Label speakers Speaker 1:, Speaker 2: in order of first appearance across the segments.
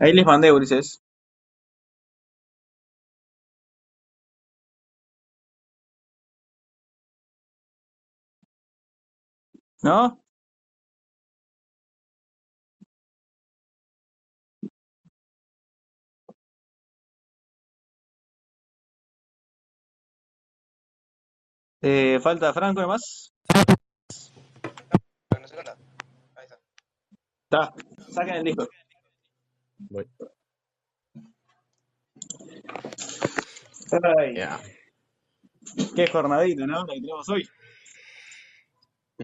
Speaker 1: Ahí les mandé, Ulises. ¿No? Eh, falta Franco nomás.
Speaker 2: Está,
Speaker 1: saquen el disco.
Speaker 3: Voy.
Speaker 1: Ay,
Speaker 3: Ya.
Speaker 1: qué jornadita, ¿no? La que tenemos hoy.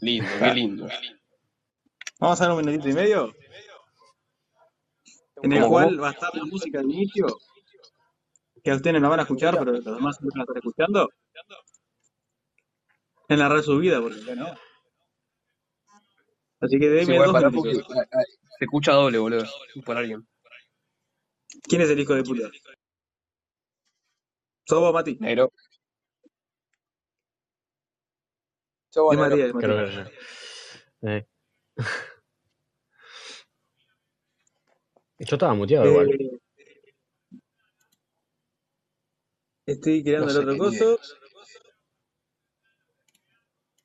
Speaker 4: Lindo, qué lindo.
Speaker 1: Vamos a dar un minutito y medio en el
Speaker 4: ¿Cómo,
Speaker 1: cual va a estar la música de inicio, que a ustedes no la van a escuchar, pero los demás no van a estar escuchando. En la red subida, porque acá no. Así que
Speaker 4: Sí,
Speaker 1: denme
Speaker 4: igual
Speaker 1: dos
Speaker 4: ah, se escucha doble, boludo. Por alguien.
Speaker 1: ¿Quién es el hijo de puta? ¿Sos vos, Mati?
Speaker 4: Negro.
Speaker 2: Yo,
Speaker 1: Es Matías,
Speaker 3: eh. Yo estaba muteado igual.
Speaker 1: Eh, estoy creando
Speaker 4: No
Speaker 1: el
Speaker 4: sé
Speaker 1: otro
Speaker 4: qué
Speaker 1: coso.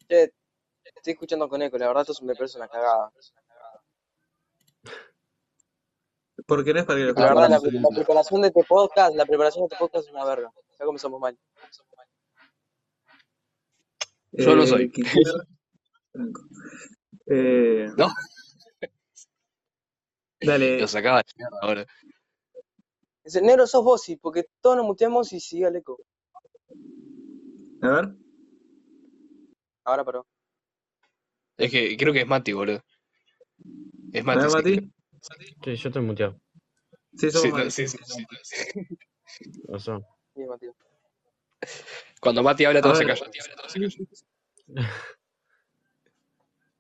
Speaker 2: che, estoy escuchando con eco, la verdad esto me parece una cagada.
Speaker 1: Porque no es para que lo
Speaker 2: La verdad, la, la preparación de este podcast, la preparación de este podcast es una verga. Ya comenzamos mal.
Speaker 4: Yo lo
Speaker 1: Eh,
Speaker 4: soy.
Speaker 1: Franco. Eh,
Speaker 4: No.
Speaker 1: dale,
Speaker 4: Lo sacaba de mierda ahora.
Speaker 2: Dice, negro sos vos, sí, porque todos nos muteamos y sigue el eco.
Speaker 1: a ver.
Speaker 2: Ahora paró.
Speaker 4: Es que creo que es Mati, boludo. Es Mati. sí,
Speaker 1: Mati.
Speaker 3: Sí, yo estoy muteado.
Speaker 1: Sí, somos
Speaker 4: Sí, sí, sí, sí. Cuando Mati habla,
Speaker 1: A
Speaker 4: todo se calla.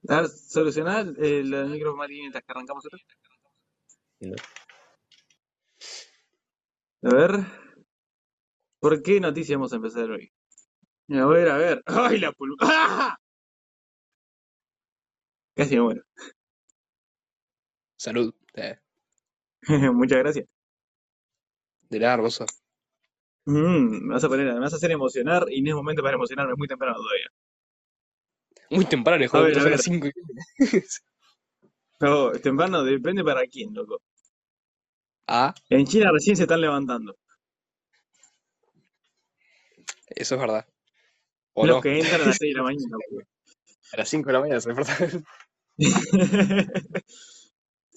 Speaker 1: a ver, solucionar el micro Mati mientras que arrancamos esto.
Speaker 3: No.
Speaker 1: A ver. ¿Por qué noticia vamos a empezar hoy? A ver, a ver. ¡Ay, la pulpa! ¡Ah! Casi me muero.
Speaker 4: Salud. Eh,
Speaker 1: Muchas gracias.
Speaker 4: de la hermosa.
Speaker 1: Mm, me vas a poner, me vas a hacer emocionar y no es momento para emocionarme, es muy temprano todavía.
Speaker 4: Muy temprano el
Speaker 1: A ver, a
Speaker 4: las 5 y...
Speaker 1: No, temprano depende para quién, loco.
Speaker 4: Ah,
Speaker 1: En China recién se están levantando.
Speaker 4: eso es verdad. O
Speaker 1: Los
Speaker 4: no.
Speaker 1: que entran a las 6 de la mañana.
Speaker 4: A las 5 de la mañana se despertaron.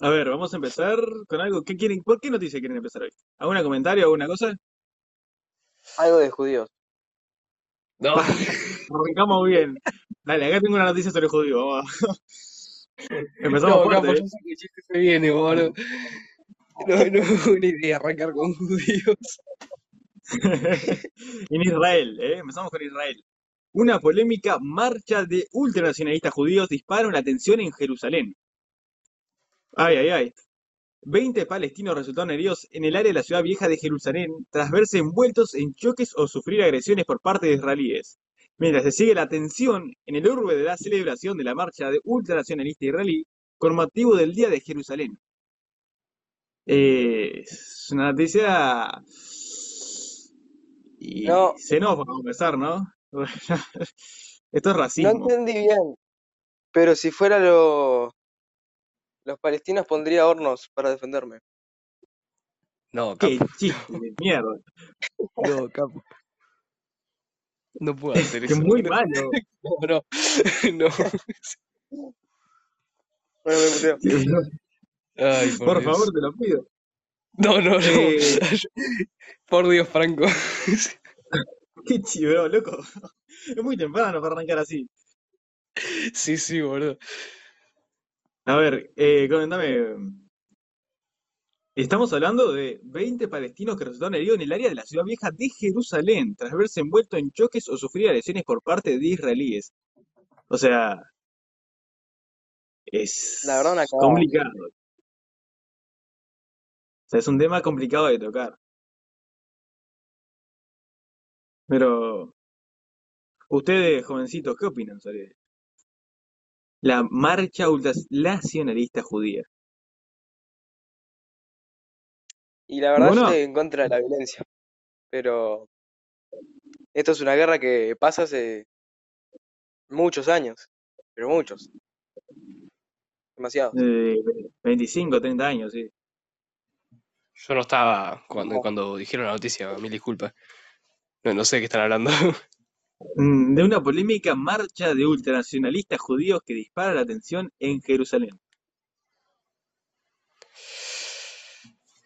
Speaker 1: A ver, vamos a empezar con algo. ¿Qué quieren? ¿Por qué noticia quieren empezar hoy? ¿Algún comentario, alguna cosa?
Speaker 2: Algo de judíos.
Speaker 4: No.
Speaker 1: Arrancamos bien. Dale, acá tengo una noticia sobre judíos. Vamos. Empezamos
Speaker 4: No,
Speaker 1: fuerte,
Speaker 4: capo,
Speaker 1: ¿eh?
Speaker 4: yo sé que el chiste se viene, boludo. No, no es buena idea arrancar con judíos.
Speaker 1: en Israel, ¿eh? Empezamos con Israel. Una polémica marcha de ultranacionalistas judíos dispara la tensión en Jerusalén. Ay, ay, ay. 20 palestinos resultaron heridos en el área de la ciudad vieja de Jerusalén tras verse envueltos en choques o sufrir agresiones por parte de israelíes. Mientras se sigue la tensión en el urbe de la celebración de la marcha de ultranacionalista israelí con motivo del Día de Jerusalén. Eh, es una noticia y
Speaker 2: No.
Speaker 1: xenófoba para empezar, ¿no? Esto es
Speaker 2: No
Speaker 1: racismo.
Speaker 2: entendí bien. Pero si fuera lo... los palestinos pondría hornos para defenderme.
Speaker 4: No,
Speaker 1: Qué
Speaker 4: capo.
Speaker 1: chiste de mierda.
Speaker 4: No, capo. No puedo hacer
Speaker 1: Que
Speaker 4: eso.
Speaker 1: muy
Speaker 4: No,
Speaker 1: malo.
Speaker 4: no, no.
Speaker 2: Bueno, me muteo.
Speaker 4: Ay, por,
Speaker 1: favor, te lo pido.
Speaker 4: No, no, no.
Speaker 1: Eh,
Speaker 4: Por Dios, Franco.
Speaker 1: qué chido, loco. Es muy temprano para arrancar así.
Speaker 4: Sí, sí, boludo.
Speaker 1: A ver, eh, comentame. Estamos hablando de 20 palestinos que resultaron heridos en el área de la ciudad vieja de Jerusalén, tras verse envueltos en choques o sufrir agresiones por parte de israelíes. O sea,
Speaker 2: La verdad, una
Speaker 1: es
Speaker 2: cagada.
Speaker 1: complicado. O sea, es un tema complicado de tocar. Pero, ustedes, jovencitos, ¿qué opinan sobre la marcha ultranacionalista judía?
Speaker 2: Y la verdad estoy en contra de la violencia. Pero esto es una guerra que pasa hace muchos años. Pero muchos. Demasiado.
Speaker 1: Eh, 25, 30 años, sí.
Speaker 4: Yo no estaba cuando,
Speaker 2: No.
Speaker 4: cuando dijeron la noticia, mil disculpas. No, no sé de qué están hablando.
Speaker 1: Mm, De una polémica marcha de ultranacionalistas judíos que dispara la tensión en Jerusalén.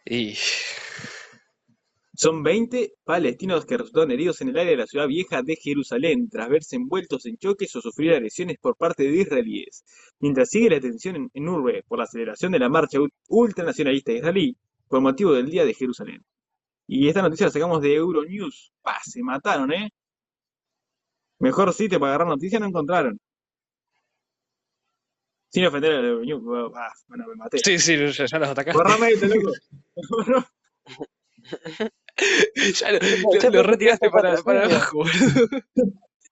Speaker 4: Y
Speaker 1: Son 20 palestinos que resultaron heridos en el área de la ciudad vieja de Jerusalén tras verse envueltos en choques o sufrir agresiones por parte de israelíes. Mientras sigue la tensión en, en Urbe por la aceleración de la marcha ul- ultranacionalista israelí por motivo del Día de Jerusalén. Y esta noticia la sacamos de Euronews. ¡Pah! Se mataron, ¿eh? Mejor sitio para agarrar noticias no encontraron. Sin ofender a Euronews. Ah, bueno, me maté.
Speaker 4: sí, sí, ya, ya los atacaste.
Speaker 1: Borrame esto, loco.
Speaker 4: ya lo,
Speaker 2: Yo
Speaker 4: lo- retiraste para, para abajo, boludo.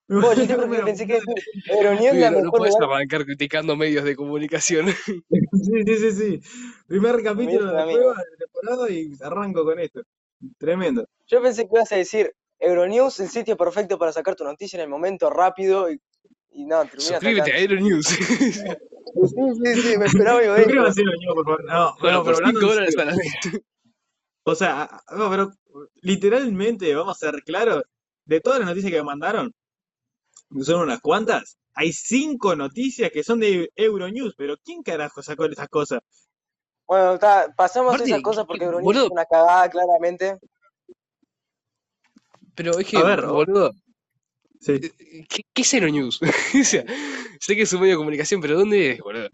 Speaker 2: Yo siempre pensé que es la
Speaker 4: No, puedes
Speaker 2: lugar.
Speaker 4: arrancar criticando medios de comunicación.
Speaker 1: Sí, sí, sí, sí. Primer capítulo de la prueba de temporada y arranco con esto. Tremendo.
Speaker 2: Yo pensé que ibas a decir Euronews, el sitio perfecto para sacar tu noticia en el momento rápido y, y no, termina
Speaker 4: Suscríbete a. Euronews.
Speaker 2: Sí, sí, sí, me esperaba.
Speaker 1: Suscríbanse, Ño, por favor. No,
Speaker 4: bueno,
Speaker 1: no,
Speaker 4: por
Speaker 1: pero hablando
Speaker 4: 5
Speaker 1: en
Speaker 4: dólares
Speaker 1: serio.
Speaker 4: a la vez.
Speaker 1: O sea, no, pero literalmente, vamos a ser claros, de todas las noticias que me mandaron, son unas cuantas, hay cinco noticias que son de Euronews, pero ¿quién carajo sacó esas cosas?
Speaker 2: Bueno, está, pasamos esas cosas porque Euronews
Speaker 4: boludo.
Speaker 2: es una cagada, claramente.
Speaker 4: Pero es que,
Speaker 1: A ver,
Speaker 4: boludo,
Speaker 1: Sí.
Speaker 4: ¿qué, qué es Euronews? o sea, sé que es un medio de comunicación, pero ¿dónde es, boludo?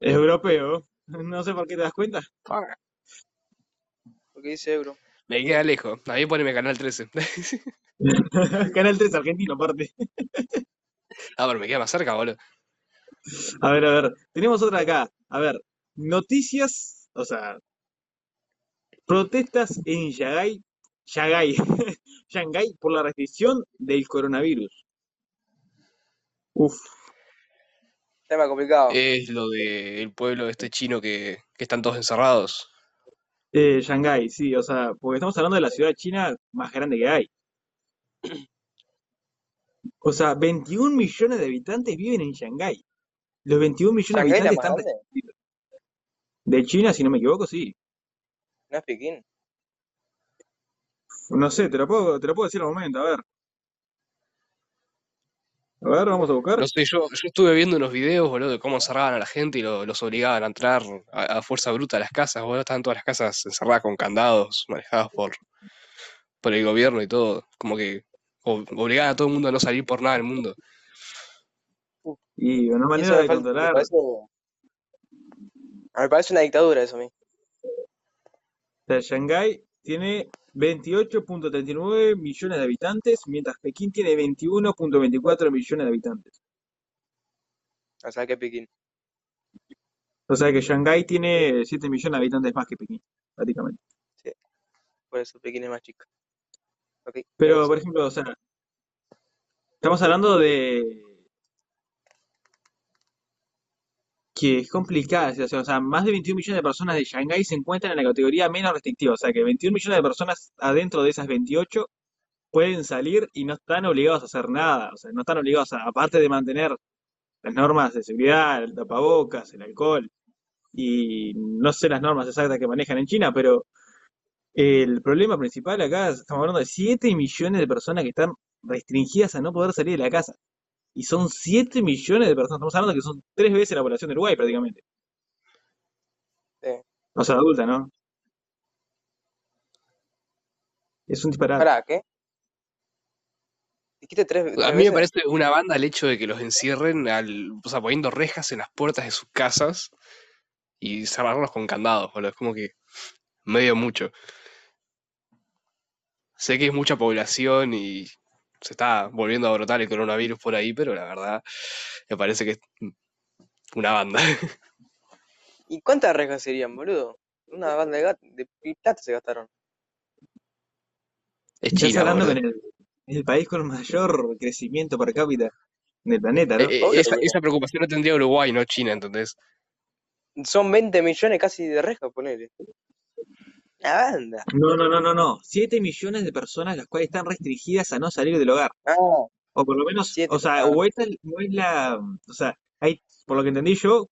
Speaker 1: Es europeo. No sé por qué te das cuenta.
Speaker 2: Porque dice Euro.
Speaker 4: Me queda lejos. A mí poneme Canal 13.
Speaker 1: Canal 3 argentino, aparte.
Speaker 4: A ver, me queda más cerca, boludo.
Speaker 1: A ver, a ver. Tenemos otra acá. A ver. Noticias, o sea, protestas en Shanghái, Shanghái, Shanghái por la restricción del coronavirus. Uf.
Speaker 2: Tema complicado.
Speaker 4: Es lo del pueblo este chino que, que están todos encerrados.
Speaker 1: Eh, Shanghái, sí, o sea, porque estamos hablando de la ciudad china más grande que hay. O sea, 21 millones de habitantes viven en Shanghái. Los 21 millones de
Speaker 2: ¿Shanghái la
Speaker 1: habitantes
Speaker 2: más
Speaker 1: están. De China, si no me equivoco, sí.
Speaker 2: No es Pekín.
Speaker 1: No sé, te lo puedo, te lo puedo decir al momento, a ver. A ver, vamos a buscar.
Speaker 4: No sé, yo, yo estuve viendo unos videos, boludo, de cómo encerraban a la gente y lo- los obligaban a entrar a, a fuerza bruta a las casas, boludo. Estaban todas las casas encerradas con candados manejados por, por el gobierno y todo. Como que obligaban a todo el mundo a no salir por nada del mundo.
Speaker 1: Y una
Speaker 2: Y eso
Speaker 1: manera
Speaker 2: me,
Speaker 1: de
Speaker 2: falta- me
Speaker 1: controlar.
Speaker 2: parece. Me parece una dictadura eso a mí.
Speaker 1: O sea, Shanghái tiene 28.39 millones de habitantes, mientras Pekín tiene 21.24 millones de habitantes.
Speaker 2: O sea que Pekín.
Speaker 1: O sea que Shanghái tiene 7 millones de habitantes más que Pekín, prácticamente.
Speaker 2: Por eso Pekín es más chica. Ok.
Speaker 1: Pero, por ejemplo, o sea, estamos hablando de que es complicada la situación. O sea, más de 21 millones de personas de Shanghái se encuentran en la categoría menos restrictiva. O sea, que 21 millones de personas adentro de esas 28 pueden salir y no están obligados a hacer nada. O sea, no están obligados a, aparte de mantener las normas de seguridad, el tapabocas, el alcohol, y no sé las normas exactas que manejan en China, pero el problema principal acá, estamos hablando de 7 millones de personas que están restringidas a no poder salir de la casa. Y son 7 millones de personas, estamos hablando que son tres veces la población de Uruguay prácticamente.
Speaker 2: Sí.
Speaker 1: O sea, adulta, ¿no? Es un disparate.
Speaker 2: Pará, ¿qué? Dijiste tres, tres
Speaker 4: A mí me
Speaker 2: veces.
Speaker 4: parece una banda el hecho de que los encierren, al, o sea, poniendo rejas en las puertas de sus casas y cerrarlos con candados, boludo. Es como que medio mucho. Sé que es mucha población y se está volviendo a brotar el coronavirus por ahí, pero la verdad me parece que es una banda.
Speaker 2: ¿Y cuántas rejas serían, boludo? Una banda de, de plata se gastaron.
Speaker 4: Es
Speaker 1: Estás
Speaker 4: China,
Speaker 1: hablando
Speaker 4: boludo.
Speaker 1: con el, el país con mayor crecimiento per cápita del planeta, ¿no?
Speaker 4: Eh, eh, esa, esa preocupación no tendría Uruguay, no China, entonces.
Speaker 2: Son 20 millones casi de rejas, ponele. La banda.
Speaker 1: No, no, no, no, no. 7 millones de personas las cuales están restringidas a no salir del hogar.
Speaker 2: Ah,
Speaker 1: O por lo menos,
Speaker 2: siete.
Speaker 1: o sea, o esta no es la, o sea, hay, por lo que entendí yo,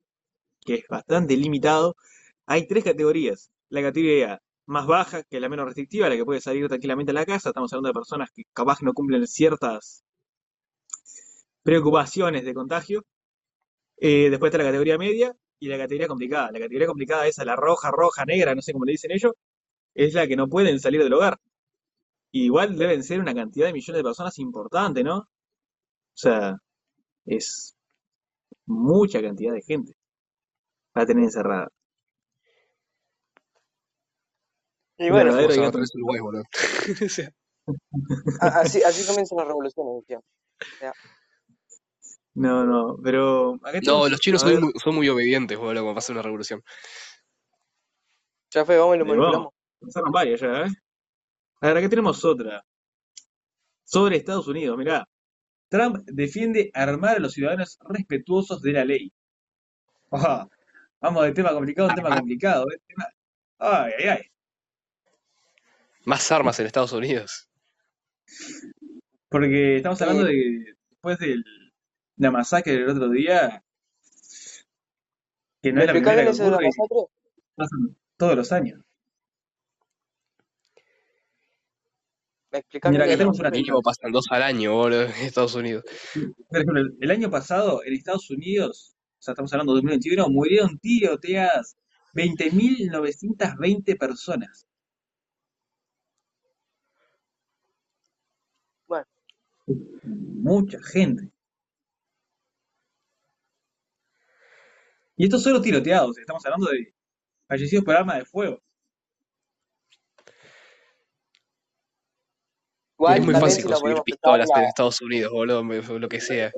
Speaker 1: que es bastante limitado, hay tres categorías. La categoría más baja, que es la menos restrictiva, la que puede salir tranquilamente a la casa. Estamos hablando de personas que capaz no cumplen ciertas preocupaciones de contagio. Eh, después está la categoría media y la categoría complicada. La categoría complicada es a la roja, roja, negra, no sé cómo le dicen ellos, es la que no pueden salir del hogar. Y igual deben ser una cantidad de millones de personas importante, ¿no? O sea, es mucha cantidad de gente para tener encerrada.
Speaker 2: Y bueno,
Speaker 4: Vamos a
Speaker 1: y
Speaker 4: ver
Speaker 1: otro.
Speaker 4: tres Uruguay, boludo. O sea,
Speaker 2: a- así, así comienzan las revoluciones, decía. O sea,
Speaker 1: No, no, pero
Speaker 4: No, los chinos son muy, son muy obedientes, boludo, cuando pasa una revolución.
Speaker 2: ya fue, vamos y lo manipulamos.
Speaker 1: Pasaron varias ya, ¿eh? A ver, acá tenemos otra. Sobre Estados Unidos, mirá. Trump defiende armar a los ciudadanos respetuosos de la ley. Ajá, Vamos de tema complicado a tema complicado, ¿eh? Tema- Ay, ay, ay.
Speaker 4: Más armas en Estados Unidos.
Speaker 1: Porque estamos hablando de después de la masacre del otro día, que no
Speaker 2: ¿Me
Speaker 1: es la primera que ocurre pasan todos los años.
Speaker 2: ¿Me explicás
Speaker 1: Mira, acá tenemos
Speaker 4: pasan dos al año, boludo, en Estados Unidos.
Speaker 1: Por ejemplo, el- el año pasado en Estados Unidos, o sea, estamos hablando de 2021, murieron tiroteadas 20.920 personas.
Speaker 2: Bueno,
Speaker 1: Mucha gente. Y esto solo tiroteados, estamos hablando de fallecidos por arma de fuego.
Speaker 2: Igual
Speaker 4: es muy fácil
Speaker 2: si
Speaker 4: conseguir pistolas en
Speaker 2: la,
Speaker 4: Estados Unidos, boludo, lo que sea.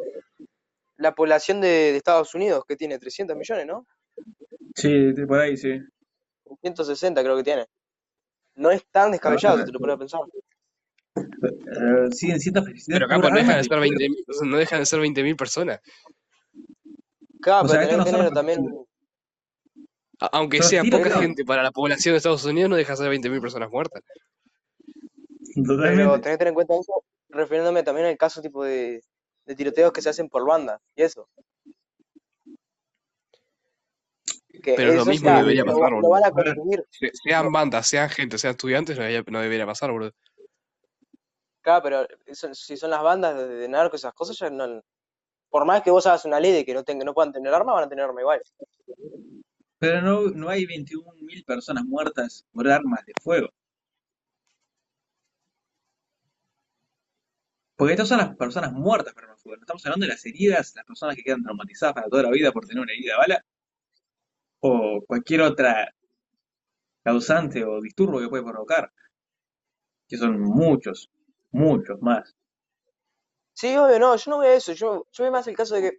Speaker 2: la población de, de Estados Unidos, que tiene 300 millones, ¿no?
Speaker 1: Sí, de- por ahí, sí.
Speaker 2: 160 creo que tiene. No es tan descabellado si te lo pones a pensar.
Speaker 1: eh, siguen siendo fallecidos
Speaker 4: Pero capaz no dejan de ser
Speaker 1: fuego.
Speaker 4: 20, no dejan de ser 20.000 personas.
Speaker 2: Claro,
Speaker 1: O
Speaker 2: pero
Speaker 1: sea,
Speaker 2: tenés
Speaker 1: no
Speaker 2: que tener también.
Speaker 4: Aunque sea poca gente para la población de Estados Unidos, no deja de ser 20.000 personas muertas.
Speaker 2: Pero tenés que tener en cuenta eso, refiriéndome también al caso tipo de, de tiroteos que se hacen por banda y eso. Que
Speaker 4: Pero lo mismo
Speaker 2: ya
Speaker 4: debería pasar,
Speaker 2: lo
Speaker 4: boludo. Se- Sean bandas, sean gente, sean estudiantes, no debería, no debería pasar, boludo.
Speaker 2: Claro, pero eso- si son las bandas de, de narcos, esas cosas, ya no. Por más que vos hagas una ley de que no, puedan tener arma, van a tener arma igual.
Speaker 1: pero no, no hay 21.000 personas muertas por armas de fuego. Porque estas son las personas muertas armas de fuego. No estamos hablando de las heridas, las personas que quedan traumatizadas para toda la vida por tener una herida bala o cualquier otra causante o disturbio que puede provocar, que son muchos, muchos más.
Speaker 2: Sí, obvio, no, yo no veo eso. Yo, veo más el caso de que,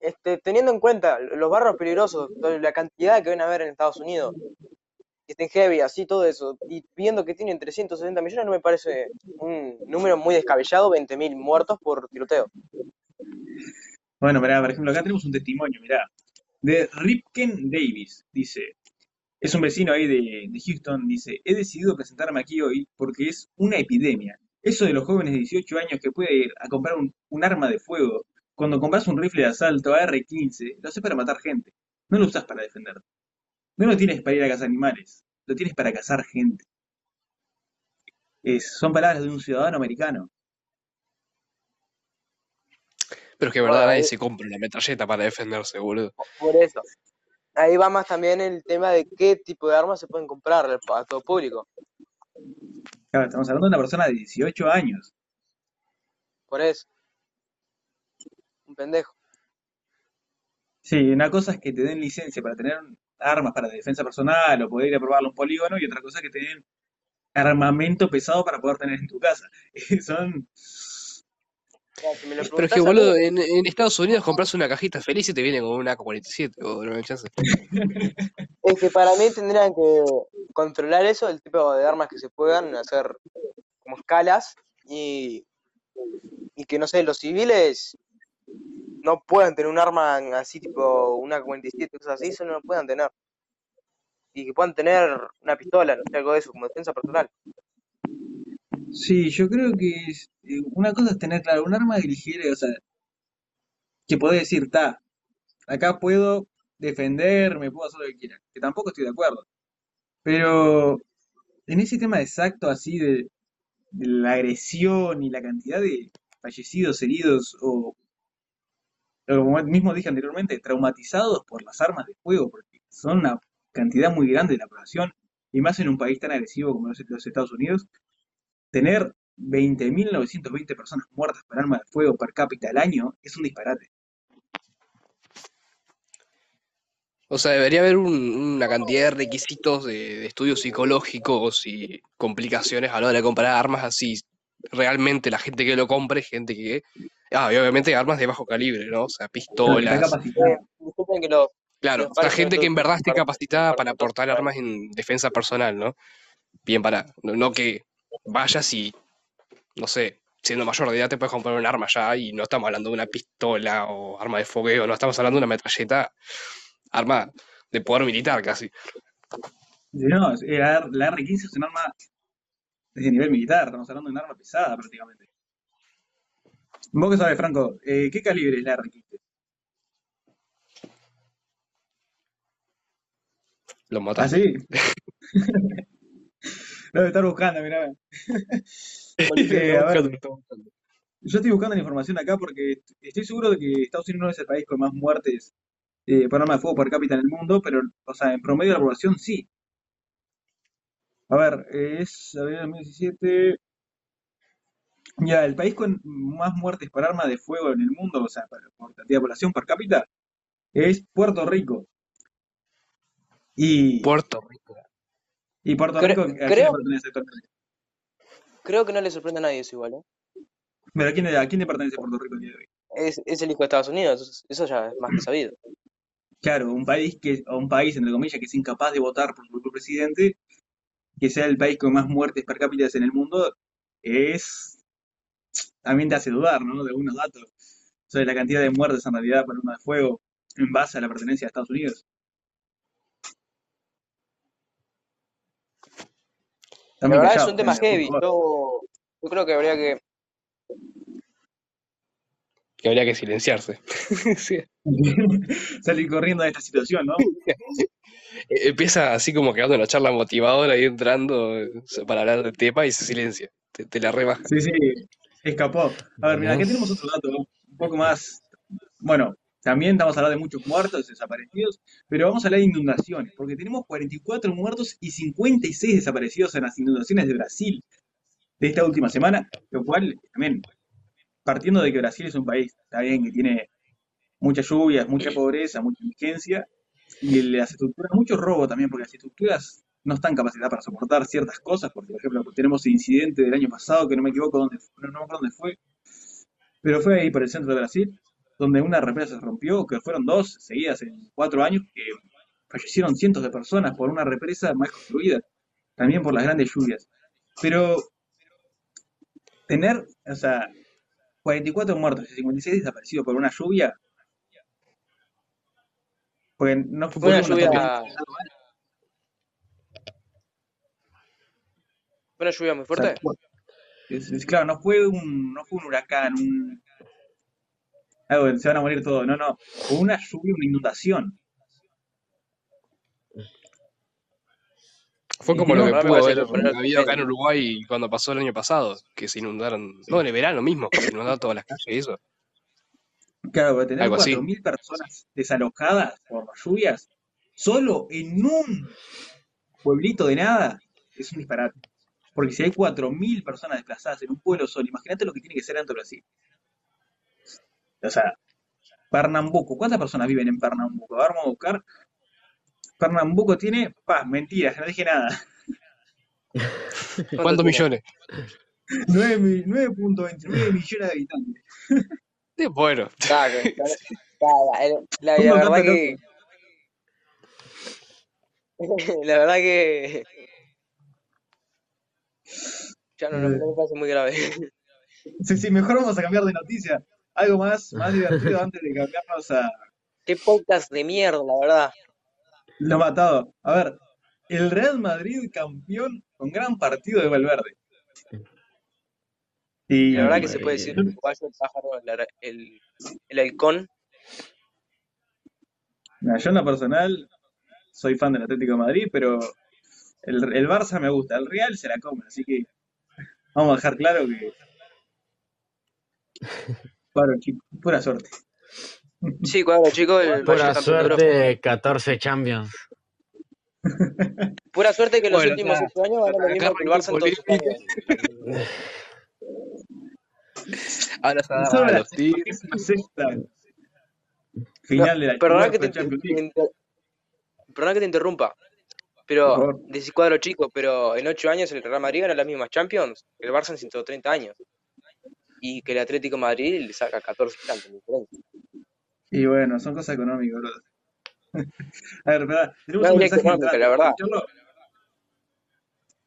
Speaker 2: este, teniendo en cuenta los barrios peligrosos, la cantidad que van a haber en Estados Unidos, que estén heavy, así todo eso, y viendo que tienen 360 millones, no me parece un número muy descabellado, 20.000 muertos por tiroteo.
Speaker 1: Bueno, mirá, por ejemplo, acá tenemos un testimonio, mirá, de Ripken Davis. Dice, es un vecino ahí de, Houston, dice, he decidido presentarme aquí hoy porque es una epidemia. Eso de los jóvenes de 18 años que puede ir a comprar un, un arma de fuego, cuando compras un rifle de asalto AR-15, lo haces para matar gente, no lo usas para defenderte. No lo tienes para ir a cazar animales, lo tienes para cazar gente. Es- son palabras de un ciudadano americano.
Speaker 4: Pero es que verdad nadie
Speaker 2: ahí,
Speaker 4: se compra una metralleta para defenderse, boludo.
Speaker 2: por eso. Ahí va más también el tema de qué tipo de armas se pueden comprar a todo público.
Speaker 1: Claro, estamos hablando de una persona de 18 años.
Speaker 2: Por eso, un pendejo.
Speaker 1: Sí, una cosa es que te den licencia para tener armas para defensa personal o poder ir a probarlo a un polígono y otra cosa es que te den armamento pesado para poder tener en tu casa. Son...
Speaker 2: Claro, si me lo
Speaker 4: Pero es que, boludo, en, en Estados Unidos compras una cajita feliz y te viene con una AK-47, boludo, no chance.
Speaker 2: es que para mí tendrían que controlar eso, el tipo de armas que se puedan hacer como escalas y, y que, no sé, los civiles no puedan tener un arma así, tipo una 47, cosas así, eso no lo puedan tener. y que puedan tener una pistola, no sé, algo de eso, como defensa personal.
Speaker 1: Sí, yo creo que eh, una cosa es tener, claro, un arma ligera, o sea, que podés decir, ta, acá puedo defenderme, puedo hacer lo que quiera, que tampoco estoy de acuerdo. Pero en ese tema exacto así de, de la agresión y la cantidad de fallecidos, heridos o como mismo dije anteriormente, traumatizados por las armas de fuego, porque son una cantidad muy grande de la población, y más en un país tan agresivo como los Estados Unidos, tener 20.920 personas muertas por arma de fuego per cápita al año es un disparate.
Speaker 4: O sea, debería haber un- una cantidad de requisitos de, de estudios psicológicos y complicaciones a la hora de comprar armas así. Realmente la gente que lo compre, gente que... Ah, y obviamente armas de bajo calibre, ¿no? O sea,
Speaker 1: está
Speaker 4: pistolas.
Speaker 2: Eh, disculpen que lo,
Speaker 4: Claro,
Speaker 2: pares
Speaker 4: gente que en verdad esté capacitada
Speaker 2: para-
Speaker 4: portar armas en defensa personal, ¿no? Bien para... No, no que vayas y, no sé, siendo mayor de edad te puedes comprar un arma ya y no estamos hablando de una pistola o arma de fogueo, no estamos hablando de una metralleta, arma de poder militar casi.
Speaker 1: No, la, la R-15 es un arma de nivel militar, estamos hablando de un arma pesada prácticamente. Vos que sabés, Franco, eh, ¿qué calibre es la R-15?
Speaker 4: Lo
Speaker 1: ¿Ah,
Speaker 4: mataste.
Speaker 1: sí? Lo debe estar buscando, mirá. A ver, yo estoy buscando la información acá porque estoy seguro de que Estados Unidos no es el país con más muertes eh, por arma de fuego per cápita en el mundo, pero, o sea, en promedio de la población sí. A ver, es, a ver, 2017. Ya, el país con más muertes por arma de fuego en el mundo, o sea, por, por cantidad de población per cápita, es Puerto Rico. Y,
Speaker 4: Puerto Rico.
Speaker 1: y Puerto Rico, ¿a quién le
Speaker 2: creo-
Speaker 1: pertenece actualmente?
Speaker 2: Creo que no le sorprende a nadie eso igual, ¿eh?
Speaker 1: Pero ¿a quién, le- a quién le pertenece Puerto Rico el día de hoy?
Speaker 2: Es, es el hijo de Estados Unidos, eso- eso ya es más que sabido.
Speaker 1: Claro, un país que, un país, entre comillas, que es incapaz de votar por su propio presidente, que sea el país con más muertes per cápita en el mundo, es, también te hace dudar, ¿no? De algunos datos sobre la cantidad de muertes en realidad por arma de fuego en base a la pertenencia a Estados Unidos.
Speaker 2: La verdad es un tema
Speaker 1: por
Speaker 2: heavy. Yo, yo creo que habría que.
Speaker 4: Que habría que silenciarse. Sí.
Speaker 1: Salir corriendo de esta situación, ¿no?
Speaker 4: E- Empieza así como quedando una charla motivadora ahí entrando eh, para hablar del tema y se silencia. Te, te la rebaja.
Speaker 1: Sí, sí, escapó. A ver, mira, acá tenemos otro dato, un poco más. Bueno, también estamos hablando de muchos muertos, desaparecidos, pero vamos a hablar de inundaciones, porque tenemos 44 muertos y 56 desaparecidos en las inundaciones de Brasil de esta última semana, lo cual también, partiendo de que Brasil es un país, está bien, que tiene muchas lluvias, mucha pobreza, mucha indigencia, y las estructuras, mucho robo también, porque las estructuras no están capacitadas para soportar ciertas cosas, porque por ejemplo tenemos el incidente del año pasado, que no me equivoco dónde, no, no me acuerdo dónde fue, pero fue ahí por el centro de Brasil, donde una represa se rompió, que fueron dos seguidas en cuatro años, que fallecieron cientos de personas por una represa mal construida, también por las grandes lluvias. Pero tener, o sea, 44 muertos y 56 desaparecidos por una lluvia, pues no fue
Speaker 2: Fue una
Speaker 1: una
Speaker 2: lluvia.
Speaker 1: tormenta,
Speaker 2: Fue una lluvia muy
Speaker 1: o sea,
Speaker 2: fuerte.
Speaker 1: fue- es- es- claro, no fue un, no fue un huracán, un, algo que se van a morir todos, no, no, fue una lluvia, una inundación.
Speaker 4: Fue como
Speaker 1: no,
Speaker 4: lo que pudo haber habido acá en Uruguay cuando pasó el año pasado, que se inundaron, no, en el verano mismo, que se inundaron todas las calles y eso.
Speaker 1: Claro, para tener
Speaker 4: Algo así.
Speaker 1: 4.000 personas desalojadas por las lluvias, solo en un pueblito de nada, es un disparate. Porque si hay 4.000 personas desplazadas en un pueblo solo, imagínate lo que tiene que ser dentro de Brasil. O sea, Pernambuco, ¿cuántas personas viven en Pernambuco? A ver, vamos a buscar. Pernambuco tiene, pa, mentiras, no dije nada.
Speaker 4: ¿Cuántos millones?
Speaker 1: 9 mi- 9.29 millones de habitantes.
Speaker 4: Eh, Bueno,
Speaker 2: Claro, claro, la,
Speaker 1: ¿Cómo
Speaker 2: la
Speaker 1: canta
Speaker 2: verdad que. La verdad que. Ya no, no, no me parece muy grave.
Speaker 1: Sí, sí, mejor vamos a cambiar de noticia. Algo más, más divertido antes de cambiarnos a,
Speaker 2: Qué podcast de mierda, la verdad.
Speaker 1: Lo matado. A ver, el Real Madrid campeón con gran partido de Valverde. Y
Speaker 2: La verdad que se puede decir el pájaro, el, el, halcón.
Speaker 1: Yo en lo personal soy fan del Atlético de Madrid, pero el, el Barça me gusta, el Real se la come, así que vamos a dejar claro que Claro, chico, pura suerte.
Speaker 2: Sí, cuadro chico, el
Speaker 3: Pura suerte, 14 Champions.
Speaker 2: Pura suerte que los
Speaker 4: Bueno,
Speaker 2: últimos ocho años van lo mismo que el Barça en.
Speaker 4: Ahora se agarra a los Tigres.
Speaker 1: final de la
Speaker 2: Perdona que, te, te perdona que te interrumpa, pero
Speaker 1: favor.
Speaker 2: decís cuadro chico, pero en ocho años el Real Madrid gana las mismas Champions que el Barça en 130 años. Y que el Atlético de Madrid le saca 14 Champions. de diferencia.
Speaker 1: Y bueno, son cosas económicas, bro. A ver, espera, tenemos
Speaker 2: No,
Speaker 1: un mensaje
Speaker 2: la verdad.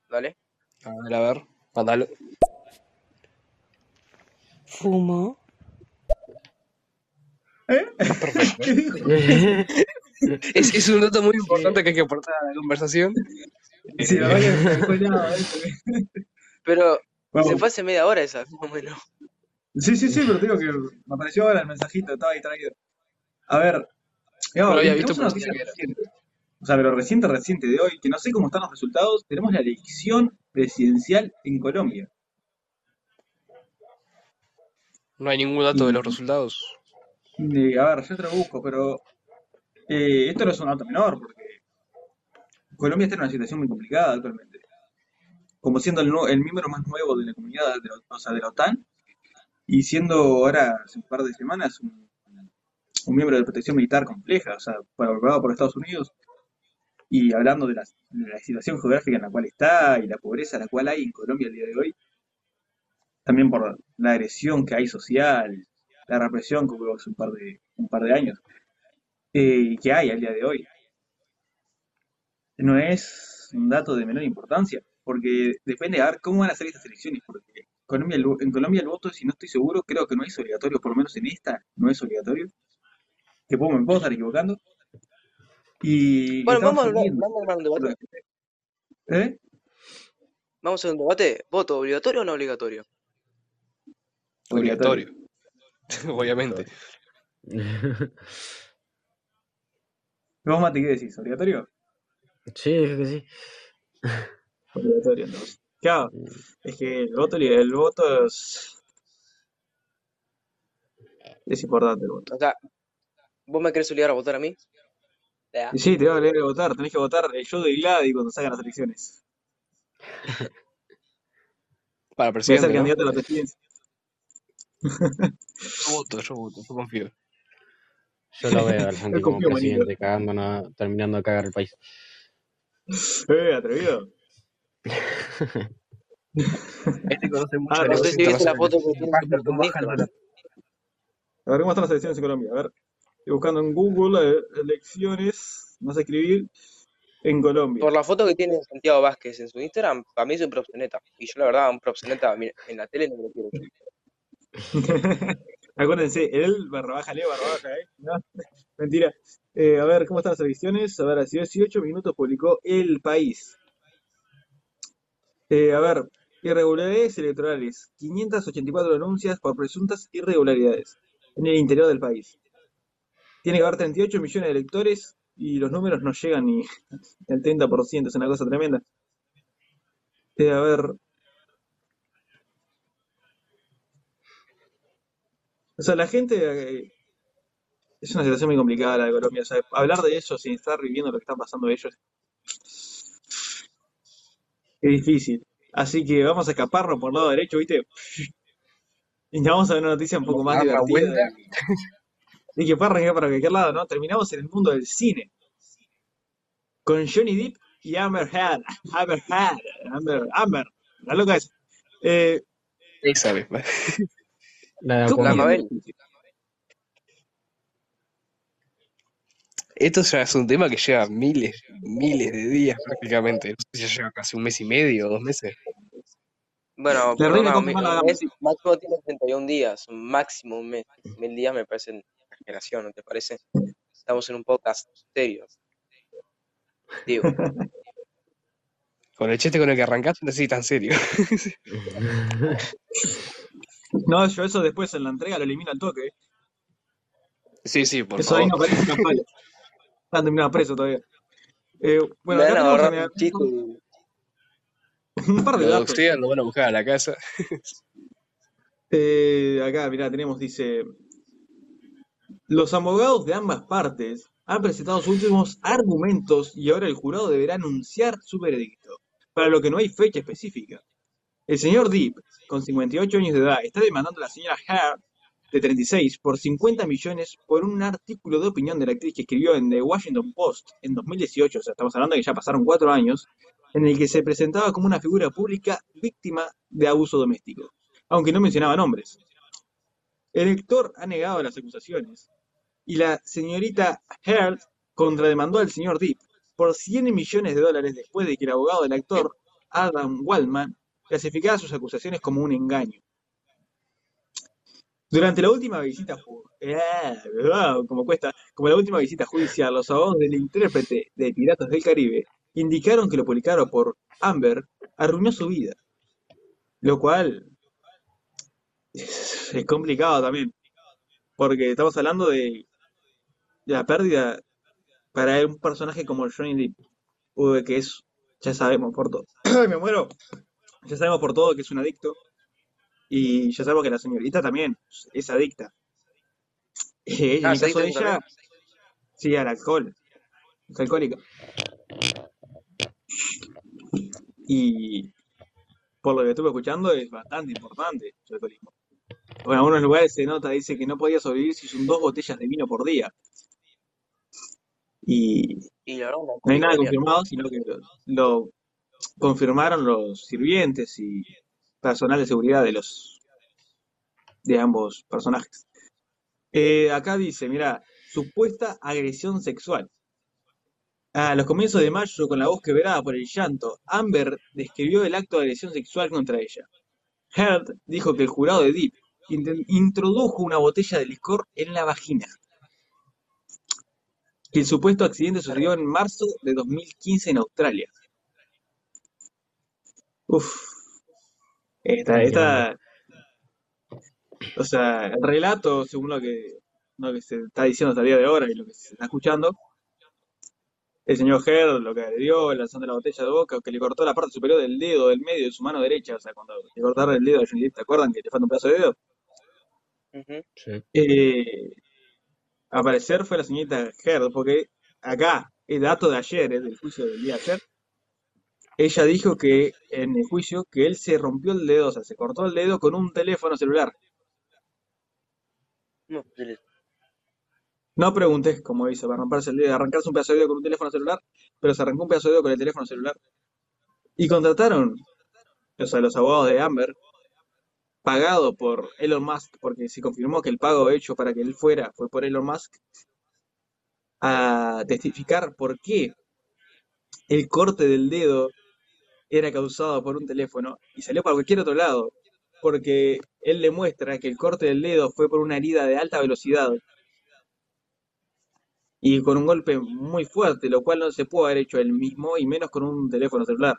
Speaker 2: ¿Dale?
Speaker 4: A ver, a ver, mandalo.
Speaker 5: Fumo.
Speaker 1: ¿Eh? ¿Qué dijo?
Speaker 4: Es, es un dato muy importante que hay que aportar a la conversación.
Speaker 1: Sí, la verdad que eso.
Speaker 2: Pero
Speaker 1: Vamos.
Speaker 2: se fue hace media hora esa, más o menos.
Speaker 1: Sí, sí, sí, pero te digo que me apareció ahora el mensajito, estaba distraído. A ver, digamos,
Speaker 4: había visto,
Speaker 1: una noticia reciente. O sea, pero reciente, reciente de hoy, que no sé cómo están los resultados, tenemos la elección presidencial en Colombia.
Speaker 4: No hay ningún dato de los resultados.
Speaker 1: Eh, a ver, yo te lo busco, pero eh, esto no es un dato menor, porque Colombia está en una situación muy complicada actualmente. Como siendo el, el miembro más nuevo de la comunidad, de la, OTAN, y siendo ahora, hace un par de semanas, un, un miembro de protección militar compleja, o sea, aprobado por Estados Unidos, y hablando de la, de la situación geográfica en la cual está y la pobreza la cual hay en Colombia el día de hoy, también por la agresión que hay social, la represión que hubo hace un un par de años, eh, que hay al día de hoy. No es un dato de menor importancia, porque depende de ver cómo van a ser estas elecciones, porque Colombia, en Colombia el voto, si no estoy seguro, creo que no es obligatorio, por lo menos en esta no es obligatorio, que puedo, me puedo estar equivocando. Y
Speaker 2: Bueno, vamos a hablar,
Speaker 1: viendo,
Speaker 2: vamos a armar un debate.
Speaker 1: ¿eh?
Speaker 2: Vamos a hacer un debate. ¿Voto obligatorio o no obligatorio?
Speaker 4: Obligatorio. Obviamente.
Speaker 1: ¿Vos, Mati, qué decís? ¿Obligatorio?
Speaker 3: Sí, dije que sí.
Speaker 1: Obligatorio, entonces. Claro, es que el voto, el voto es, es importante el voto.
Speaker 2: O sea, ¿vos me querés obligar a votar a mí? Ya.
Speaker 1: Y sí, te va a obligar a votar, tenés que votar el show de Gladi cuando salgan las elecciones.
Speaker 4: Para
Speaker 1: Voy a ser
Speaker 4: presidente, ¿no?
Speaker 1: candidato a la presidencia.
Speaker 4: Yo voto, yo voto, yo confío.
Speaker 3: Yo lo veo al Santi como presidente, cagándonos, terminando de cagar el país.
Speaker 1: Eh, atrevido.
Speaker 4: Este conoce mucho
Speaker 1: Ah, no
Speaker 2: sé si viste la foto que tiene.
Speaker 1: A ver cómo están las elecciones en Colombia. A ver, estoy buscando en Google eh, elecciones, no sé escribir, en Colombia.
Speaker 2: Por la foto que tiene Santiago Vázquez en su Instagram, para mí es un proxeneta. Y yo, la verdad, un proxeneta mira, en la tele no me lo quiero.
Speaker 1: Acuérdense, él barra baja, le barra baja, ¿eh? Mentira. Eh, a ver, ¿cómo están las elecciones? A ver, hace 18 minutos publicó El País. Eh, a ver, irregularidades electorales. 584 denuncias por presuntas irregularidades en el interior del país. Tiene que haber 38 millones de electores y los números no llegan ni al 30%, es una cosa tremenda. Eh, a ver, o sea, la gente eh, es una situación muy complicada la de Colombia. O sea, hablar de eso sin estar viviendo lo que está pasando ellos es difícil. Así que vamos a escaparnos por el lado derecho, ¿viste? Y vamos a ver una noticia un poco más
Speaker 4: Dar la
Speaker 1: divertida.
Speaker 4: vuelta.
Speaker 1: Y, y que puede arrancar para cualquier lado, ¿no? Terminamos en el mundo del cine. Con Johnny Depp y Amber Heard. Amber Heard. Amber, Amber. La loca esa. Eh,
Speaker 4: Esa vez.
Speaker 3: La de
Speaker 1: ¿cómo
Speaker 2: La
Speaker 3: Aquaman.
Speaker 2: Mabel.
Speaker 4: Esto ya es un tema que lleva miles, miles de días prácticamente. No sé si ya lleva casi un mes y medio, dos meses.
Speaker 2: Bueno,
Speaker 1: gama.
Speaker 2: mes, máximo tiene 31 días, máximo un mes. Mil días me parecen exageración, ¿no te parece? Estamos en un podcast serio. Digo,
Speaker 4: Con el chiste con el que arrancaste, no sé si tan serio.
Speaker 1: No, yo eso después en la entrega lo elimino al toque.
Speaker 4: Sí, sí, por
Speaker 1: Eso ahí
Speaker 4: favor.
Speaker 1: no aparece pala. Están terminados preso todavía. Eh, bueno,
Speaker 2: Me
Speaker 1: acá
Speaker 2: van a un
Speaker 1: par de
Speaker 4: Lo
Speaker 1: datos.
Speaker 4: lo van a buscar a la casa.
Speaker 1: Eh, acá, mirá, tenemos, dice, los abogados de ambas partes han presentado sus últimos argumentos y ahora el jurado deberá anunciar su veredicto, para lo que no hay fecha específica. El señor Deep, con 58 años de edad, está demandando a la señora Hart, de 36, por 50 millones por un artículo de opinión de la actriz que escribió en The Washington Post en 2018, o sea, estamos hablando de que ya pasaron cuatro años, en el que se presentaba como una figura pública víctima de abuso doméstico, aunque no mencionaba nombres. El lector ha negado las acusaciones y la señorita Heard contrademandó al señor Deep por 100 millones de dólares después de que el abogado del actor, Adam Waldman, clasificara sus acusaciones como un engaño. Durante la última visita eh, como cuesta, como la última visita judicial, los abogados del intérprete de Piratas del Caribe indicaron que lo publicado por Amber arruinó su vida, lo cual es complicado también, porque estamos hablando de la pérdida para un personaje como Johnny Depp, que es, ya sabemos por todo, ¡Ay, me muero, ya sabemos por todo que es un adicto, y ya sabemos que la señorita también es adicta. Eh, en
Speaker 2: Ah,
Speaker 1: el
Speaker 2: ¿se
Speaker 1: caso de ella, sí, al alcohol, es alcohólica. Y por lo que estuve escuchando es bastante importante el alcoholismo. Bueno, en algunos lugares se nota, dice que no podía sobrevivir si son dos botellas de vino por día. Y
Speaker 2: Y la verdad, una
Speaker 1: no hay nada confirmado, sino que lo, lo confirmaron los sirvientes y personal de seguridad de los de ambos personajes. Eh, acá dice, mira, supuesta agresión sexual. A los comienzos de mayo, con la voz quebrada por el llanto, Amber describió el acto de agresión sexual contra ella. Heard dijo que el jurado de Deep introdujo una botella de licor en la vagina. El supuesto accidente sucedió en marzo de 2015 en Australia. Uf, esta, esta, o sea, el relato, según lo que, lo que se está diciendo hasta el día de ahora y lo que se está escuchando, el señor Heard lo que agredió, lanzando la botella de boca, que le cortó la parte superior del dedo, del medio de su mano derecha, o sea, cuando le cortaron el dedo a Johnny Depp, ¿te acuerdan que le falta un pedazo de dedo?
Speaker 3: Sí.
Speaker 1: Eh, a parecer fue la señorita Heard, porque acá, el dato de ayer, eh, del juicio del día de ayer, ella dijo que en el juicio que él se rompió el dedo, o sea, se cortó el dedo con un teléfono celular.
Speaker 2: No.
Speaker 1: No pregunté cómo hizo para romperse el dedo, arrancarse un pedazo de dedo con un teléfono celular, pero se arrancó un pedazo de dedo con el teléfono celular. Y contrataron, o sea, los abogados de Amber, pagado por Elon Musk, porque se confirmó que el pago hecho para que él fuera fue por Elon Musk, a testificar por qué el corte del dedo era causado por un teléfono y salió para cualquier otro lado, porque él demuestra que el corte del dedo fue por una herida de alta velocidad y con un golpe muy fuerte, lo cual no se pudo haber hecho él mismo y menos con un teléfono celular.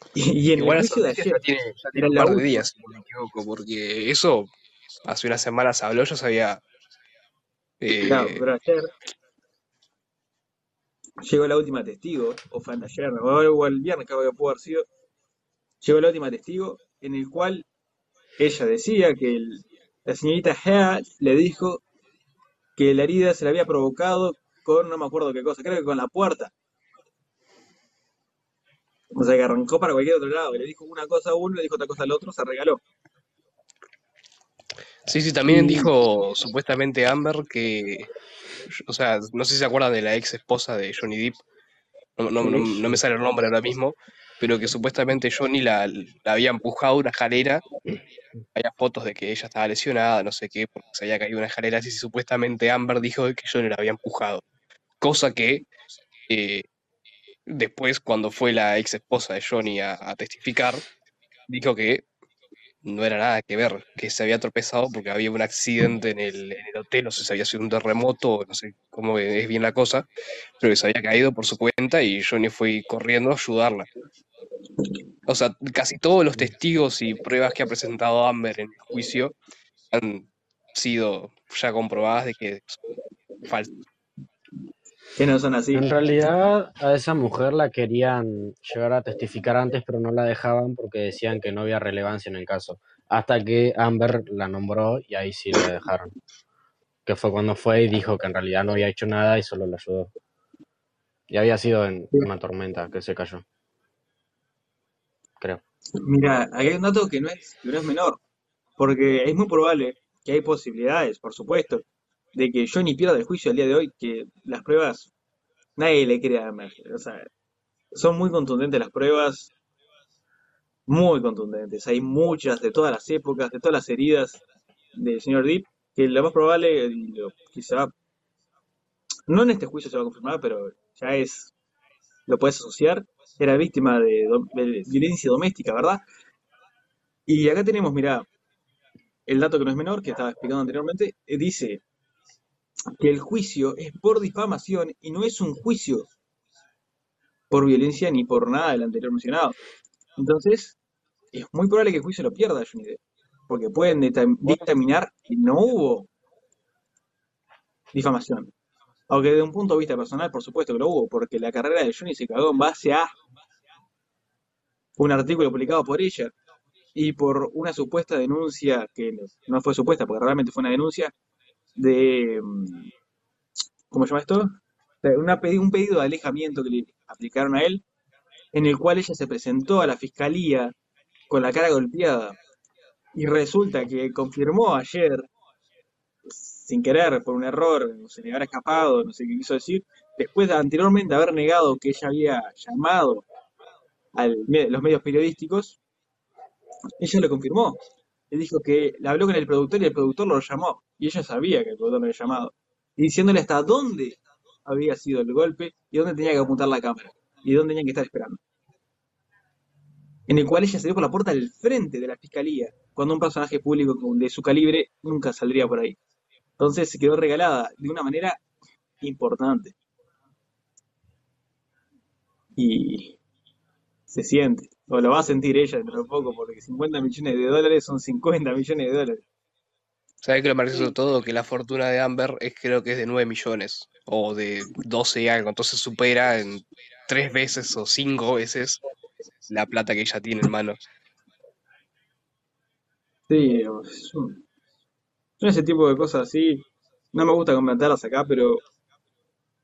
Speaker 1: Y, y en
Speaker 4: Igual
Speaker 1: el juicio de ayer,
Speaker 4: ya tiene, ya tiene
Speaker 1: era
Speaker 4: un par de días, si no me equivoco, porque eso hace unas semanas habló, yo sabía.
Speaker 1: Claro,
Speaker 4: eh,
Speaker 1: pero ayer llegó la última testigo, o fue ayer, o el viernes creo que pudo haber sido, llegó la última testigo en el cual ella decía que el- la señorita Heard le dijo que la herida se la había provocado con no me acuerdo qué cosa, creo que con la puerta. O sea que arrancó para cualquier otro lado, le dijo una cosa a uno, le dijo otra cosa al otro, se regaló.
Speaker 4: Sí, sí, también dijo supuestamente Amber que, o sea, no sé si se acuerdan de la ex esposa de Johnny Depp, no, no, no, me sale el nombre ahora mismo, pero que supuestamente Johnny la, la había empujado a una escalera, había fotos de que ella estaba lesionada, no sé qué, porque se había caído una escalera, así supuestamente Amber dijo que Johnny la había empujado, cosa que eh, después cuando fue la ex esposa de Johnny a, a testificar, dijo que no era nada que ver, que se había tropezado porque había un accidente en el, en el hotel, no sé si había sido un terremoto, no sé cómo es bien la cosa, pero que se había caído por su cuenta y Johnny fue corriendo a ayudarla. O sea, casi todos los testigos y pruebas que ha presentado Amber en el juicio han sido ya comprobadas de que son falsas.
Speaker 1: Que no son así.
Speaker 3: En realidad a esa mujer la querían llevar a testificar antes, pero no la dejaban porque decían que no había relevancia en el caso. Hasta que Amber la nombró y ahí sí la dejaron. Que fue cuando fue y dijo que en realidad no había hecho nada y solo la ayudó. Y había sido en una tormenta que se cayó. Creo.
Speaker 1: Mira, aquí hay un dato que no es, que no es menor, porque es muy probable que hay posibilidades, por supuesto, de que Johnny pierda el juicio el día de hoy, que las pruebas, nadie le crea a Amber. O sea, son muy contundentes las pruebas, muy contundentes. Hay muchas de todas las épocas, de todas las heridas del señor Deep, que lo más probable, lo- quizá, no en este juicio se va a confirmar, pero ya es, lo puedes asociar, era víctima de, de violencia doméstica, ¿verdad? Y acá tenemos, mirá, el dato que no es menor, que estaba explicando anteriormente, eh, dice que el juicio es por difamación y no es un juicio por violencia ni por nada del anterior mencionado. Entonces, es muy probable que el juicio lo pierda Johnny Depp, porque pueden dictaminar que no hubo difamación. Aunque desde un punto de vista personal, por supuesto que lo hubo, porque la carrera de Johnny se cagó en base a un artículo publicado por ella y por una supuesta denuncia, que no fue supuesta, porque realmente fue una denuncia, de, mm, ¿cómo se llama esto? Un pedido de alejamiento que le aplicaron a él, en el cual ella se presentó a la fiscalía con la cara golpeada. Y resulta que confirmó ayer, sin querer, por un error, se le habrá escapado, no sé qué quiso decir, después de anteriormente haber negado que ella había llamado a los medios periodísticos, ella lo confirmó. Le dijo que le habló con el productor y el productor lo llamó. Y ella sabía que el lo había llamado. Diciéndole hasta dónde había sido el golpe y dónde tenía que apuntar la cámara. Y dónde tenían que estar esperando. En el cual ella salió por la puerta del frente de la fiscalía, cuando un personaje público de su calibre nunca saldría por ahí. Entonces se quedó regalada de una manera importante. Y se siente, o lo va a sentir ella dentro de poco, porque 50 millones de dólares son 50 millones de dólares.
Speaker 4: ¿Sabes qué lo más de todo? Que la fortuna de Amber es creo que es de 9 millones o de 12 y algo. Entonces supera en tres veces o cinco veces la plata que ella tiene en mano.
Speaker 1: Sí, un- yo ese tipo de cosas así, no me gusta comentarlas acá, pero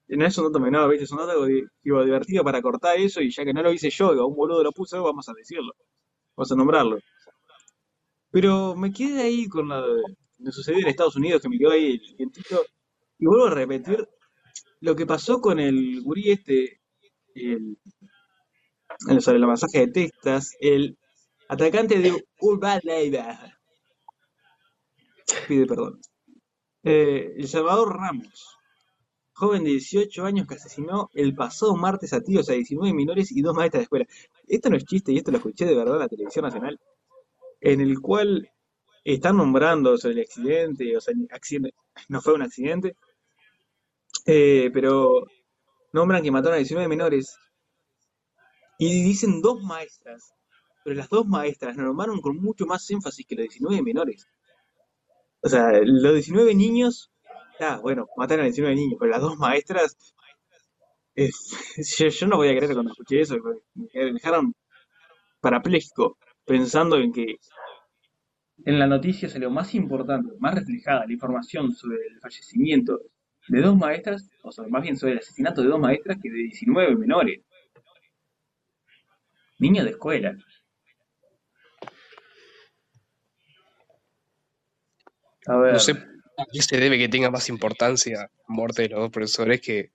Speaker 1: no es un dato menor, ¿viste? Di- digo, divertido para cortar eso y ya que no lo hice yo, digo, un boludo lo puso, vamos a decirlo, vamos a nombrarlo. Pero me quedé ahí con lo de sucedió en Estados Unidos, que me quedó ahí el vientito, y vuelvo a repetir lo que pasó con el gurí este, el, sobre la masaje de Texas, el atacante de Urban Leiva, pide perdón. Eh, El Salvador Ramos, joven de 18 años que asesinó el pasado martes a tiros a 19 menores y dos maestras de escuela. Esto no es chiste y esto lo escuché de verdad en la televisión nacional, en el cual están nombrando sobre el accidente, o sea, accidente, no fue un accidente, eh, pero nombran que mataron a 19 menores y dicen dos maestras, pero las dos maestras nombraron con mucho más énfasis que los 19 menores. O sea, los 19 niños, ah, bueno, mataron a 19 niños, pero las dos maestras, eh, yo, no voy a creer cuando escuché eso, me dejaron parapléjico, pensando en que en la noticia salió más importante, más reflejada la información sobre el fallecimiento de dos maestras, o más bien sobre el asesinato de dos maestras que de 19 menores. Niños de escuela. A ver,
Speaker 4: No sé a qué se debe que tenga más importancia la muerte de los dos profesores que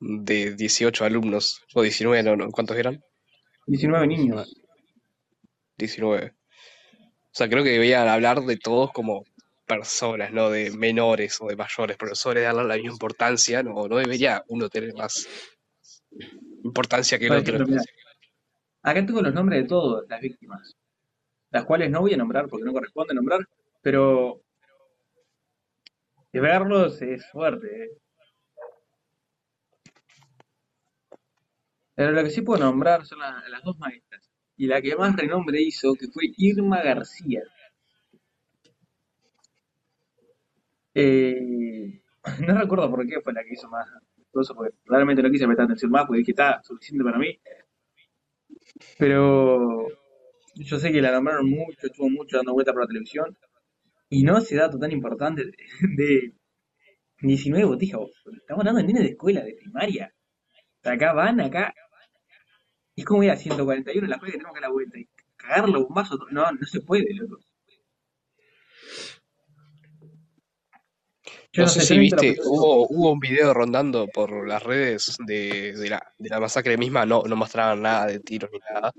Speaker 4: de 18 alumnos, o 19, no, no, ¿cuántos eran?
Speaker 1: 19 niños.
Speaker 4: 19. O sea, creo que deberían hablar de todos como personas, no de menores o de mayores profesores, darle la misma importancia, no, no debería uno tener más importancia que el otro.
Speaker 1: acá tengo los nombres de todas las víctimas. las cuales no voy a nombrar porque no corresponde nombrar, pero de verlos es fuerte. ¿eh? Pero lo que sí puedo nombrar son la- las dos maestras. Y la que más renombre hizo, que fue Irma García. Eh, no recuerdo por qué fue la que hizo más porque realmente no quise prestar atención más, porque dije, está suficiente para mí. Pero yo sé que la nombraron mucho, estuvo mucho dando vueltas por la televisión. Y no ese dato tan importante de, de 19 botijas. Estamos hablando de nenes de escuela, de primaria. Acá van, acá. Es como ir a 141 en la escuela que tenemos que dar la vuelta. Y cagarlo un vaso. No, no se puede, loco. Yo
Speaker 4: No sé si
Speaker 1: ¿tenés visto la
Speaker 4: viste, hubo, hubo un video rondando por las redes de, de la, de la masacre misma, no, no mostraban nada de tiros ni nada,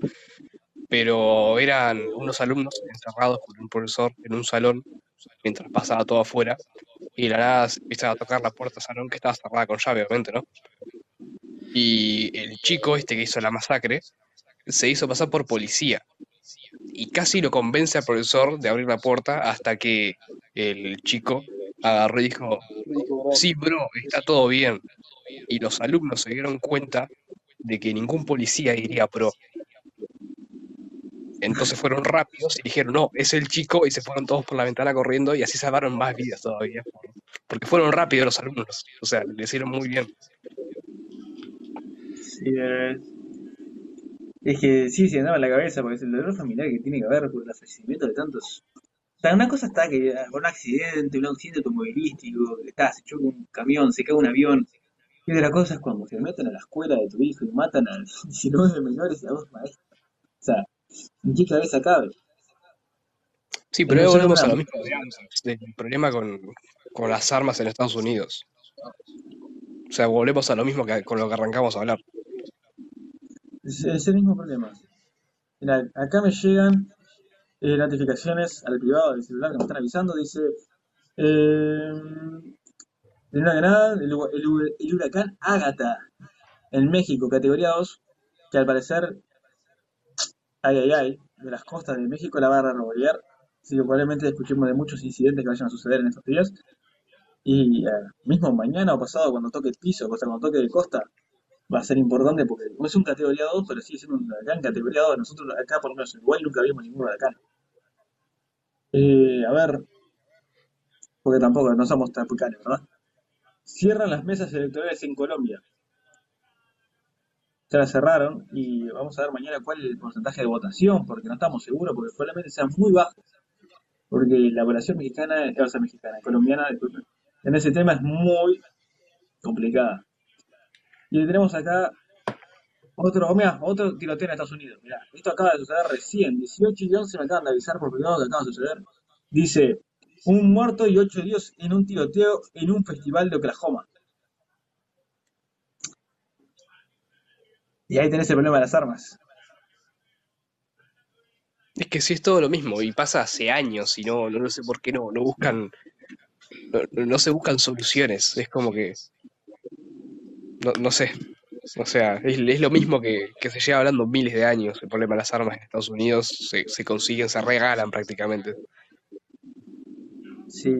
Speaker 4: pero eran unos alumnos encerrados por un profesor en un salón mientras pasaba todo afuera y de la nada se empieza a tocar la puerta del salón que estaba cerrada con llave, obviamente, ¿no? Y el chico este que hizo la masacre se hizo pasar por policía y casi lo convence al profesor de abrir la puerta hasta que el chico agarró y dijo, sí, bro, está todo bien. Y los alumnos se dieron cuenta de que ningún policía iría pro. Entonces fueron rápidos y dijeron, no, es el chico, y se fueron todos por la ventana corriendo y así salvaron más vidas todavía. Porque fueron rápidos los alumnos, o sea, le hicieron muy bien.
Speaker 1: Sí, eh, es que sí, se andaba en la cabeza, porque es el dolor familiar que tiene que haber por el fallecimiento de tantos. O sea, una cosa está que ah, por un accidente, un accidente automovilístico, está, se choca un camión, se cae un avión. Y otra cosa es cuando se meten a la escuela de tu hijo y matan a 19 menores y a dos maestros. O sea, ¿en qué cabeza cabe?
Speaker 4: Sí, pero ahí volvemos a lo mismo, del problema con, con las armas en Estados Unidos. O sea, volvemos a lo mismo que con lo que arrancamos a hablar.
Speaker 1: Es, el mismo problema. Mira, acá me llegan eh, notificaciones al privado del celular que me están avisando. Dice, eh, una granada, el, el el huracán Ágata en México, categoría 2, que al parecer, ay, ay, ay, de las costas de México la va a revolver. Así que probablemente escuchemos de muchos incidentes que vayan a suceder en estos días. Y eh, mismo mañana o pasado, cuando toque el piso, cuando toque de costa, va a ser importante porque no es un categoría 2, pero sigue siendo un huracán categoría 2. Nosotros acá, por lo menos en Uruguay, nunca vimos ningún huracán. Eh, a ver, porque tampoco no somos trapicanes, ¿verdad? Cierran las mesas electorales en Colombia. Se las cerraron y vamos a ver mañana cuál es el porcentaje de votación, porque no estamos seguros, porque probablemente sean muy bajos. Porque la población mexicana, o sea, mexicana, colombiana, disculpen, en ese tema es muy complicada. Y tenemos acá otro, mira, otro tiroteo en Estados Unidos. Mira, esto acaba de suceder recién. 18 y 11 me acaban de avisar por privado que acaba de suceder. Dice, un muerto y ocho heridos en un tiroteo en un festival de Oklahoma. Y ahí tenés el problema de las armas.
Speaker 4: Es que sí es todo lo mismo y pasa hace años y no, no, no sé por qué no, no buscan, no- no se buscan soluciones. Es como que, no, no sé, o sea, es, lo mismo que, que se lleva hablando miles de años. El problema de las armas en Estados Unidos se, se consiguen, se regalan prácticamente.
Speaker 1: Sí,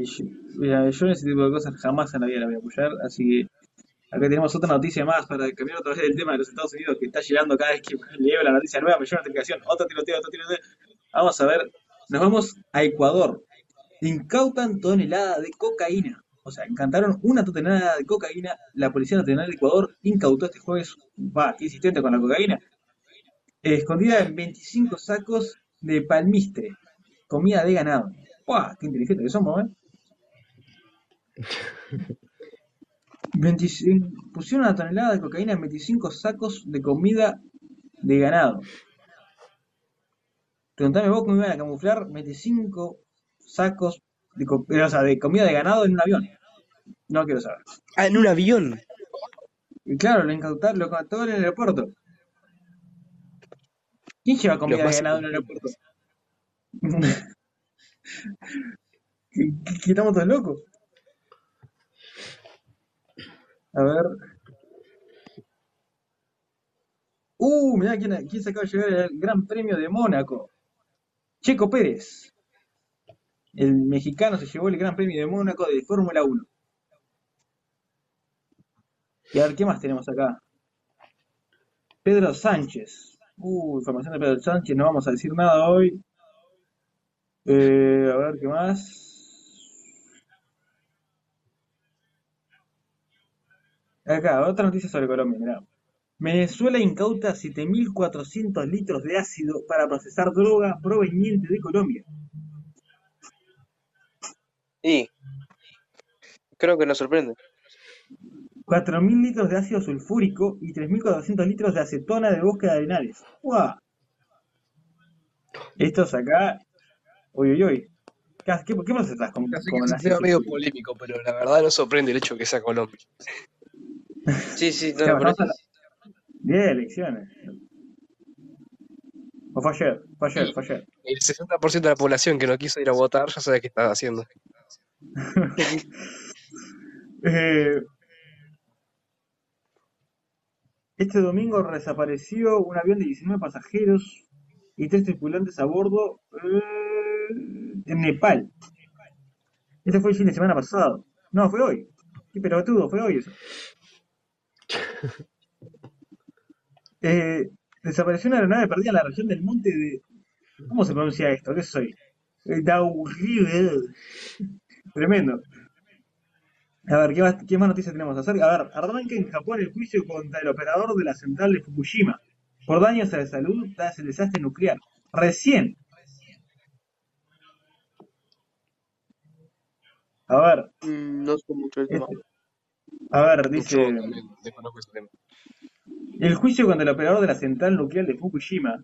Speaker 1: mira, yo en ese tipo de cosas jamás en la vida la voy a apoyar, así que acá tenemos otra noticia más para cambiar otra vez el tema de los Estados Unidos que está llegando cada vez que leo la noticia nueva, me llega notificación, otro tiroteo, otro tiroteo. Vamos a ver, nos vamos a Ecuador. Incautan tonelada de cocaína. O sea, encantaron una tonelada de cocaína. La Policía Nacional de Ecuador incautó este jueves, va, insistente con la cocaína, escondida en 25 sacos de palmistre, comida de ganado. ¡Guau! ¡Qué inteligente que somos, eh! 25 pusieron una tonelada de cocaína en 25 sacos de comida de ganado. Preguntame vos cómo iban a camuflar 25 sacos de, o sea, de comida de ganado en un avión. No quiero saber.
Speaker 4: Ah, en un avión.
Speaker 1: Y claro, lo incautaron, lo incautaron en el aeropuerto. ¿Quién lleva comida de ganado en el aeropuerto? ¿Qué, qué- qué estamos todos locos? A ver. Uh, mirá quién, quién se acaba de llegar el Gran Premio de Mónaco. Checo Pérez. El mexicano se llevó el Gran Premio de Mónaco de Fórmula 1. Y a ver, ¿qué más tenemos acá? Pedro Sánchez. Uh, información de Pedro Sánchez, no vamos a decir nada hoy. Eh, a ver, ¿qué más? Acá, otra noticia sobre Colombia, mirá. Venezuela incauta 7.400 litros de ácido para procesar droga proveniente de Colombia.
Speaker 2: Y creo que nos sorprende.
Speaker 1: 4.000 litros de ácido sulfúrico y 3.400 litros de acetona de bosque de arenales. ¡Guau! Estos acá. Uy, uy, uy. ¿Qué, qué, qué procesás con,
Speaker 4: Así
Speaker 1: con
Speaker 4: que medio polémico, pero la verdad no sorprende el hecho de que sea Colombia.
Speaker 2: Sí, sí, no,
Speaker 1: la- Día de elecciones. O fue ayer, fue ayer, fue ayer.
Speaker 4: El 60% de la población que no quiso ir a votar ya sabe qué está haciendo.
Speaker 1: Eh, este domingo desapareció un avión de 19 pasajeros y tres tripulantes a bordo eh, en Nepal. Este fue el fin de semana pasado. No, fue hoy. Qué pelotudo, fue hoy eso. Eh, desapareció una aeronave perdida en la región del monte de... ¿Cómo se pronuncia esto? ¿Qué soy? Eh, Daugavpils. Tremendo. A ver, ¿qué más, qué más noticias tenemos? Acerca, a ver, arranca en Japón el juicio contra el operador de la central de Fukushima por daños a la salud tras el desastre nuclear. Recién. A ver,
Speaker 2: Mm, no sé mucho tema.
Speaker 1: este, a ver, dice,
Speaker 4: también desconozco ese tema.
Speaker 1: el juicio contra el operador de la central nuclear de Fukushima,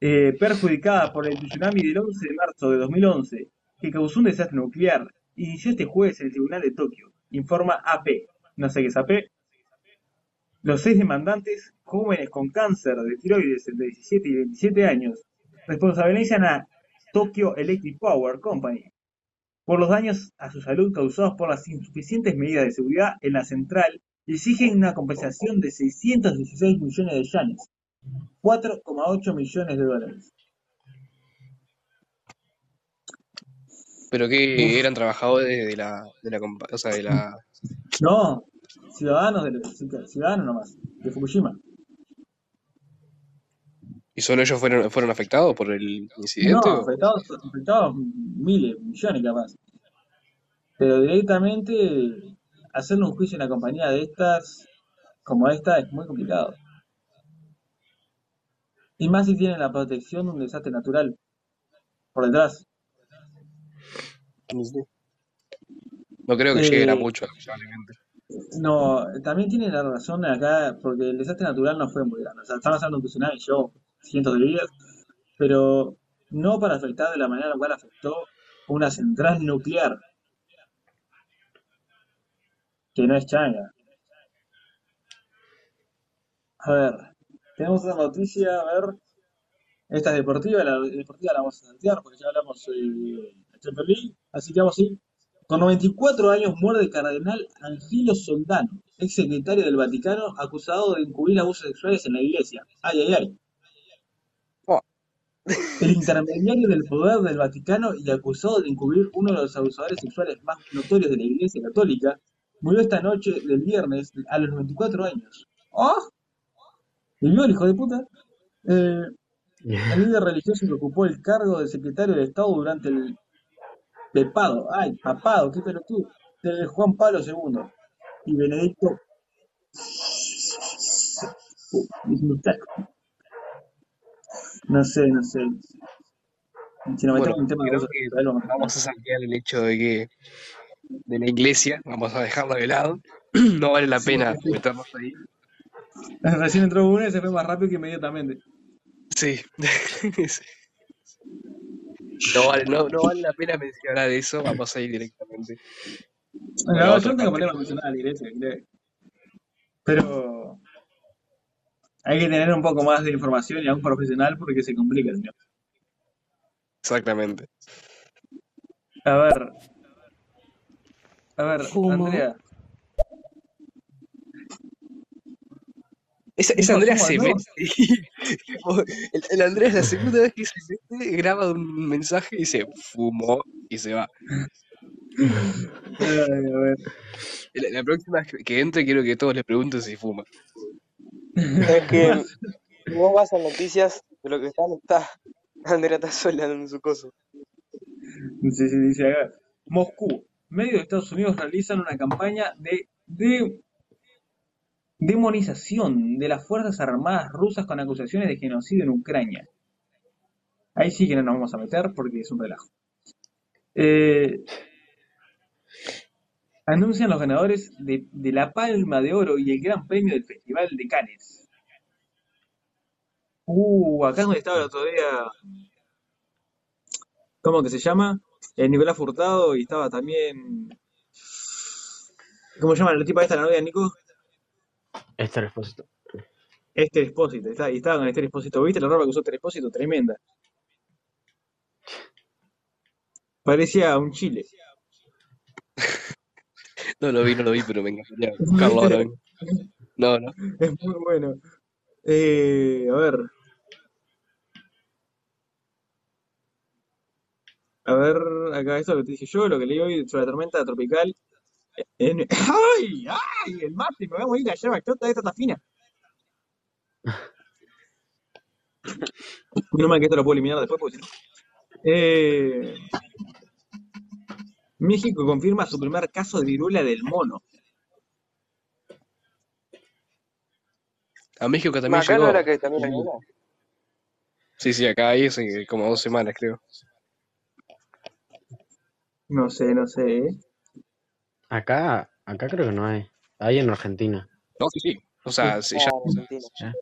Speaker 1: eh, perjudicada por el tsunami del 11 de marzo de 2011, que causó un desastre nuclear, inició este jueves en el Tribunal de Tokio, informa AP. No sé qué es AP. Los seis demandantes, jóvenes con cáncer de tiroides entre 17 y 27 años, responsabilizan a Tokyo Electric Power Company por los daños a su salud causados por las insuficientes medidas de seguridad en la central y exigen una compensación de 616 millones de yenes, 4,8 millones de dólares.
Speaker 4: Pero que eran trabajadores de la, de la o sea, de la,
Speaker 1: No, ciudadanos, de, ciudadanos nomás, de Fukushima.
Speaker 4: y solo ellos fueron, fueron afectados por el
Speaker 1: No,
Speaker 4: incidente. o-
Speaker 1: afectados, afectados miles, millones capaz. Pero directamente hacerle un juicio en una compañía de estas, como esta, es muy complicado. Y más si tienen la protección de un desastre natural por detrás.
Speaker 4: No creo que lleguen a
Speaker 1: Eh,
Speaker 4: mucho, lamentablemente.
Speaker 1: No, también tiene la razón acá, porque el desastre natural no fue muy grande. O sea, estamos hablando de un tsunami, yo cientos de vidas, pero no para afectar de la manera en la cual afectó una central nuclear, que no es changa. A ver, tenemos otra noticia, a ver. Esta es deportiva, la deportiva la vamos a saltear porque ya hablamos eh, de Champions League, así que vamos a ir. Con 94 años muere el cardenal Angelo Soldano, ex secretario del Vaticano, acusado de encubrir abusos sexuales en la iglesia. Ay, ay, ay.
Speaker 2: Oh.
Speaker 1: El intermediario del poder del Vaticano y acusado de encubrir uno de los abusadores sexuales más notorios de la iglesia católica, murió esta noche del viernes a los 94 años. ¡Oh! ¿Vivió el hijo de puta? Eh, el líder religioso que ocupó el cargo de secretario de Estado durante el pepado, ay, papado, qué pelotudo, de Juan Pablo II y Benedicto No sé, no sé. Si nos
Speaker 4: Bueno,
Speaker 1: en tema
Speaker 4: creo que
Speaker 1: vamos a
Speaker 4: saltear el hecho de que de la iglesia, vamos a dejarla de lado. No vale la
Speaker 1: Sí,
Speaker 4: pena
Speaker 1: sí, sí.
Speaker 4: meternos ahí.
Speaker 1: Recién entró uno y se fue más rápido que inmediatamente.
Speaker 4: Sí. No vale, no, no vale la pena mencionar eso, vamos a ir directamente.
Speaker 1: No, yo no tengo problema mencionar a la iglesia, creo. Pero hay que tener un poco más de información y a un profesional porque se complica el tema.
Speaker 4: Exactamente.
Speaker 1: A ver. A ver,
Speaker 3: Fumo.
Speaker 1: Andrea.
Speaker 4: Esa, esa
Speaker 1: No,
Speaker 4: Andrea
Speaker 1: ¿cómo
Speaker 4: se tipo, el, el Andrea la segunda vez que se mete, graba un mensaje y dice fumó y se va.
Speaker 1: Ay, a ver.
Speaker 4: La, la próxima vez que- entre quiero que todos le pregunten si fuma.
Speaker 2: Es que si vos vas a noticias de lo que están, está Andrea está sola en su coso.
Speaker 1: Sí, sí, dice acá. Moscú. Medios de Estados Unidos realizan una campaña de, de demonización de las Fuerzas Armadas rusas con acusaciones de genocidio en Ucrania. Ahí sí que no nos vamos a meter porque es un relajo. Eh, anuncian los ganadores de, de la Palma de Oro y el Gran Premio del Festival de Cannes. Uh, acá donde estaba el otro día. ¿Cómo que se llama? El Nicolás Furtado y estaba también. ¿Cómo se llama la tipa esta, la novia Nico?
Speaker 3: Este Expósito.
Speaker 1: Este Expósito. Está, y estaba con este Expósito. ¿Viste la ropa que usó este Expósito? Tremenda. Parecía un chile.
Speaker 4: No lo vi, no lo vi, pero me encantaría buscarlo ahora mismo. No, no.
Speaker 1: Es muy bueno. Eh, a ver. A ver, acá esto es lo que te dije yo, lo que leí hoy sobre la tormenta tropical. En... ¡Ay! ¡Ay! El mate, me voy a morir la yerba explota, esta está fina. No mal que esto lo puedo eliminar después porque si no. Eh, México confirma su primer caso de viruela del mono.
Speaker 4: A México también
Speaker 2: Acá no
Speaker 4: llegó.
Speaker 2: era que también una.
Speaker 4: Sí, sí, acá hay hace como dos semanas, creo.
Speaker 1: No sé, no sé.
Speaker 3: Acá, acá creo que no hay. Hay en Argentina.
Speaker 4: No, sí, sí. O sea, sí, ya.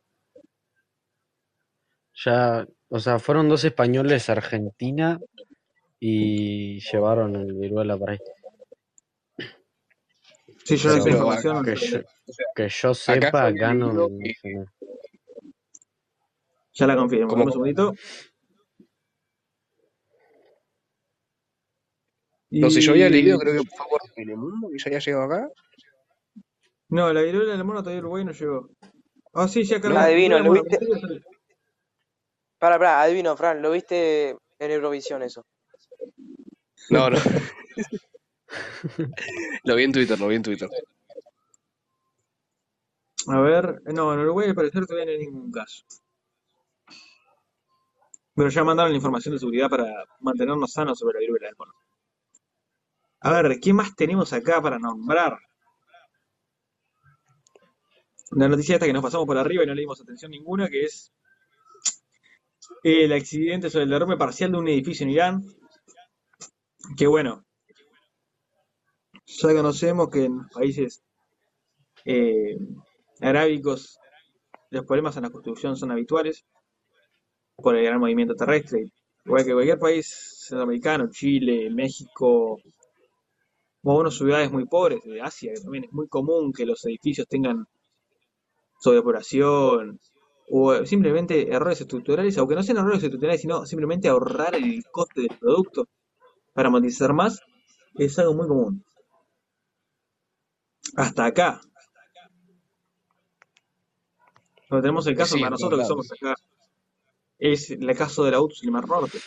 Speaker 3: Ya, o sea, fueron dos españoles a Argentina y llevaron el viruela por ahí.
Speaker 1: Sí, yo
Speaker 4: Pero-
Speaker 1: información.
Speaker 3: Que yo, que yo sepa, acá no,
Speaker 4: que-.
Speaker 1: Ya la confirmo. Un segundito.
Speaker 4: No, si yo había leído, creo que fue por Telemundo que ya había llegado acá.
Speaker 1: No, la viruela del mono todavía Uruguay no llegó. Ah, sí, ya cargó.
Speaker 2: Adivino,
Speaker 1: Viruela
Speaker 2: ¿lo viste? Pará, pará, adivino, Fran, ¿lo viste en Eurovisión eso?
Speaker 4: No, no. lo vi en Twitter, lo vi en Twitter.
Speaker 1: A ver, no, en Uruguay al parecer todavía no hay ningún caso. Pero ya mandaron la información de seguridad para mantenernos sanos sobre la viruela del mono. A ver, ¿qué más tenemos acá para nombrar? La noticia esta que nos pasamos por arriba y no le dimos atención ninguna, que es el accidente sobre el derrumbe parcial de un edificio en Irán. Que bueno, ya conocemos que en países eh, arábicos los problemas en la construcción son habituales por el gran movimiento terrestre. Igual que cualquier país centroamericano, Chile, México, algunas ciudades muy pobres de Asia, que también es muy común que los edificios tengan sobrepoblación o simplemente errores estructurales, aunque no sean errores estructurales, sino simplemente ahorrar el coste del producto para monetizar más, es algo muy común. Hasta acá. Pero tenemos el caso
Speaker 4: Sí,
Speaker 1: para nosotros que somos acá. Es el caso del auto del Mar Norte.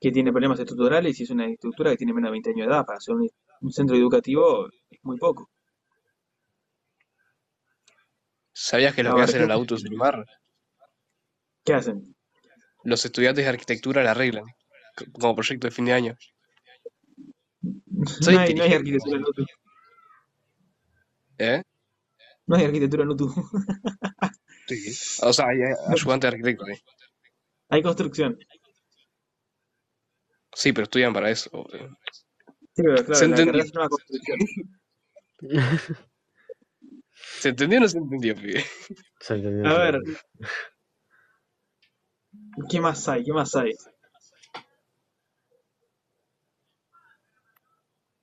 Speaker 1: Que tiene problemas estructurales y es una estructura que tiene menos de 20 años de edad. Para ser un, un centro educativo es muy poco.
Speaker 4: ¿Sabías que lo que hacen en el auto Mar?
Speaker 1: ¿Qué hacen?
Speaker 4: Los estudiantes de arquitectura la arreglan como proyecto de fin de año. Soy
Speaker 1: No hay, no hay arquitectura en UTU.
Speaker 4: ¿Eh?
Speaker 1: No hay arquitectura en UTU.
Speaker 4: Sí. O sea, hay eh, ayudantes de arquitectos, sí.
Speaker 1: Hay construcción.
Speaker 4: Sí, pero estudian para eso.
Speaker 1: Sí, pero claro,
Speaker 4: Se
Speaker 1: la
Speaker 4: entendió.
Speaker 1: llama construcción.
Speaker 4: ¿Se entendió o no se entendió, pibe?
Speaker 3: Se entendió,
Speaker 1: A ver. ¿qué más hay? ¿Qué más hay?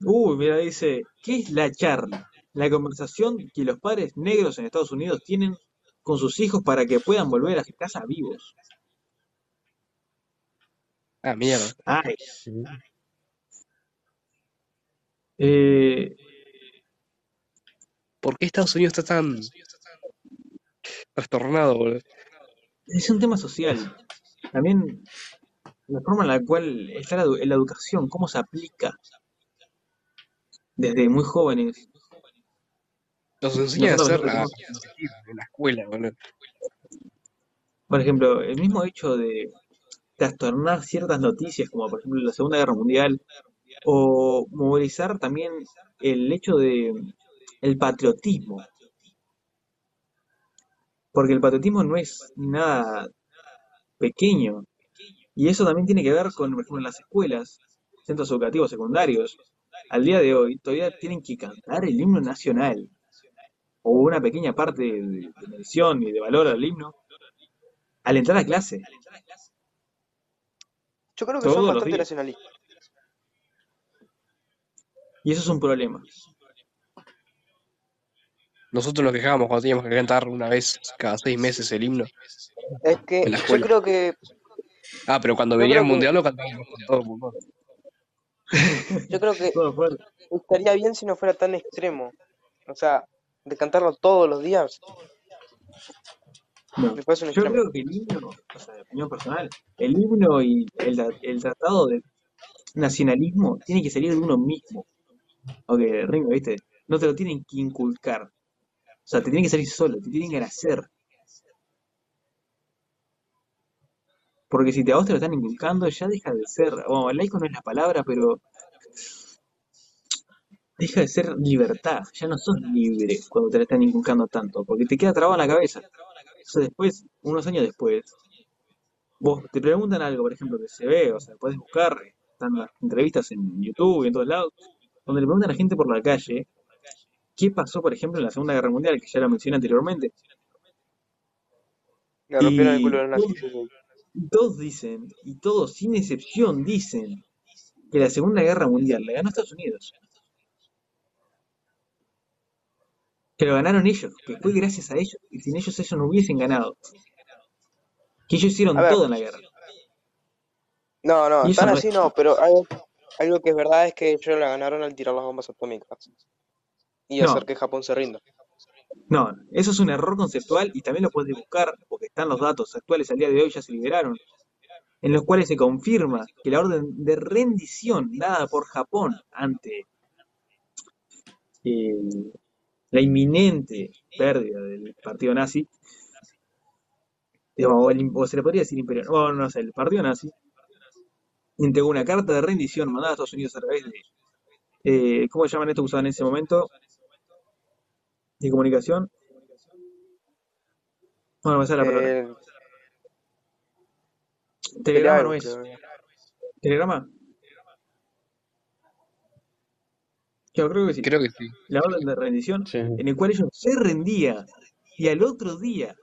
Speaker 1: Uy, mira, dice, ¿qué es la charla? La conversación que los padres negros en Estados Unidos tienen con sus hijos para que puedan volver a su casa vivos.
Speaker 4: Ah, mierda.
Speaker 1: Ay, eh,
Speaker 4: ¿Por qué Estados Unidos está tan trastornado, boludo?
Speaker 1: Es un tema social. También la forma en la cual está la, edu- la educación, cómo se aplica desde muy jóvenes.
Speaker 4: Nos enseñan a hacer la, en la escuela, boludo.
Speaker 1: por ejemplo, el mismo hecho de trastornar ciertas noticias, como por ejemplo la Segunda Guerra Mundial, o movilizar también el hecho de el patriotismo, porque el patriotismo no es nada pequeño, y eso también tiene que ver con, por ejemplo, las escuelas, centros educativos secundarios, al día de hoy todavía tienen que cantar el himno nacional, o una pequeña parte de, de mención y de valor al himno, al entrar a clase,
Speaker 2: Yo creo que son
Speaker 1: todos los
Speaker 2: bastante
Speaker 1: días.
Speaker 2: nacionalistas.
Speaker 1: Y eso es un problema.
Speaker 4: Nosotros nos quejábamos cuando teníamos que cantar una vez cada seis meses el himno
Speaker 2: Es que yo creo que,
Speaker 4: Ah, pero cuando venía el
Speaker 2: creo que,
Speaker 4: mundial lo cantábamos con todo el mundo.
Speaker 2: yo creo que estaría bien si no fuera tan extremo. O sea, de cantarlo todos los días,
Speaker 1: No.
Speaker 2: un
Speaker 1: Yo creo que el himno, o sea, de opinión personal, el himno y el, el tratado de nacionalismo tiene que salir de uno mismo. Ok, Ringo, ¿viste? No te lo tienen que inculcar. O sea, te tiene que salir solo, te tienen que nacer. Porque si te a vos te lo están inculcando, ya deja de ser. Bueno, laico no es la palabra, pero deja de ser libertad. Ya no sos libre cuando te lo están inculcando tanto, porque te queda trabado en la cabeza. Entonces después, unos años después, vos te preguntan algo, por ejemplo, que se ve, o sea, puedes buscar, están las entrevistas en YouTube y en todos lados, donde le preguntan a gente por la calle qué pasó, por ejemplo, en la Segunda Guerra Mundial, que ya lo mencioné anteriormente,
Speaker 2: Le rompieron el culo
Speaker 1: y
Speaker 2: a
Speaker 1: todos, y todos dicen, y todos sin excepción dicen, que la Segunda Guerra Mundial la ganó Estados Unidos, que lo ganaron ellos, que fue gracias a ellos, y sin ellos ellos no hubiesen ganado, que ellos hicieron
Speaker 2: ver,
Speaker 1: todo en la guerra,
Speaker 2: no, no, tan
Speaker 1: no es.
Speaker 2: así no, pero algo, algo que es verdad es que ellos la ganaron al tirar las bombas atómicas y hacer
Speaker 1: No,
Speaker 2: que Japón se rinda.
Speaker 1: no, eso es un error conceptual y también lo puedes buscar porque están los datos actuales al día de hoy, ya se liberaron, en los cuales se confirma que la orden de rendición dada por Japón ante eh, la inminente pérdida del partido nazi, o, el o se le podría decir imperial, o no sé, el partido nazi, entregó una carta de rendición mandada a Estados Unidos a través de, eh, ¿cómo se llaman esto que usaban en ese momento? De comunicación. Bueno, me sale la palabra.
Speaker 2: Eh,
Speaker 1: Telegrama no es. ¿Telegrama? Yo creo que sí.
Speaker 4: Creo que sí.
Speaker 1: La orden de rendición,
Speaker 3: Sí.
Speaker 1: en el cual ellos se rendían. Y al otro día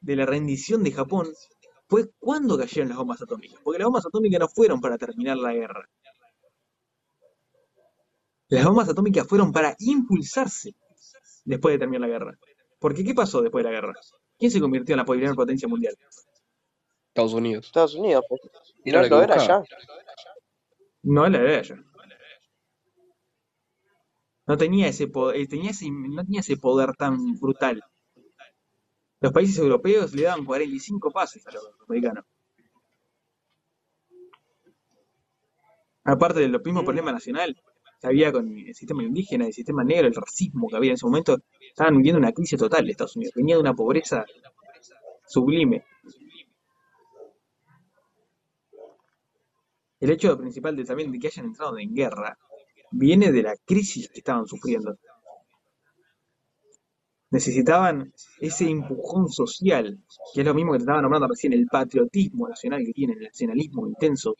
Speaker 1: de la rendición de Japón fue cuando cayeron las bombas atómicas. Porque las bombas atómicas no fueron para terminar la guerra. Las bombas atómicas fueron para impulsarse después de terminar la guerra. Porque ¿qué pasó después de la guerra? ¿Quién se convirtió en la primera potencia mundial?
Speaker 4: Estados Unidos.
Speaker 2: Estados Unidos, pues. Y no
Speaker 4: la que
Speaker 2: lo era ya.
Speaker 1: No la era ella. No tenía ese poder, tenía ese, no tenía ese poder tan brutal. Los países europeos le daban 45 pases a los americanos. Aparte de
Speaker 2: Mm.
Speaker 1: problemas nacional que había con el sistema indígena, el sistema negro, el racismo que había en ese momento, estaban viviendo una crisis total de Estados Unidos. Venía de una pobreza sublime. El hecho principal de, también de que hayan entrado en guerra viene de la crisis que estaban sufriendo. Necesitaban ese empujón social, que es lo mismo que te estaba nombrando recién, el patriotismo nacional que tienen, el nacionalismo intenso,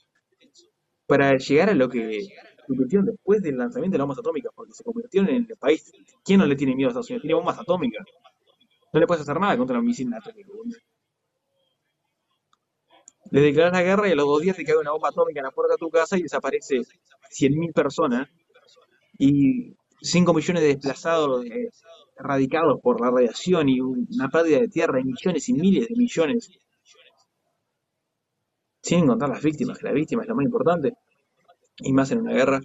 Speaker 1: para llegar a lo que convirtieron después del lanzamiento de las bombas atómicas, porque se convirtieron en el país. ¿Quién no le tiene miedo a Estados Unidos? Tiene bombas atómicas. No le puedes hacer nada contra un misil atómico. Le declaras la guerra y a los dos días te cae una bomba atómica en la puerta de tu casa y desaparece 100.000 personas y 5 millones de desplazados eh, erradicados por la radiación y una pérdida de tierra y millones y miles de millones. Sin contar las víctimas, que la víctima es lo más importante, y más en una guerra.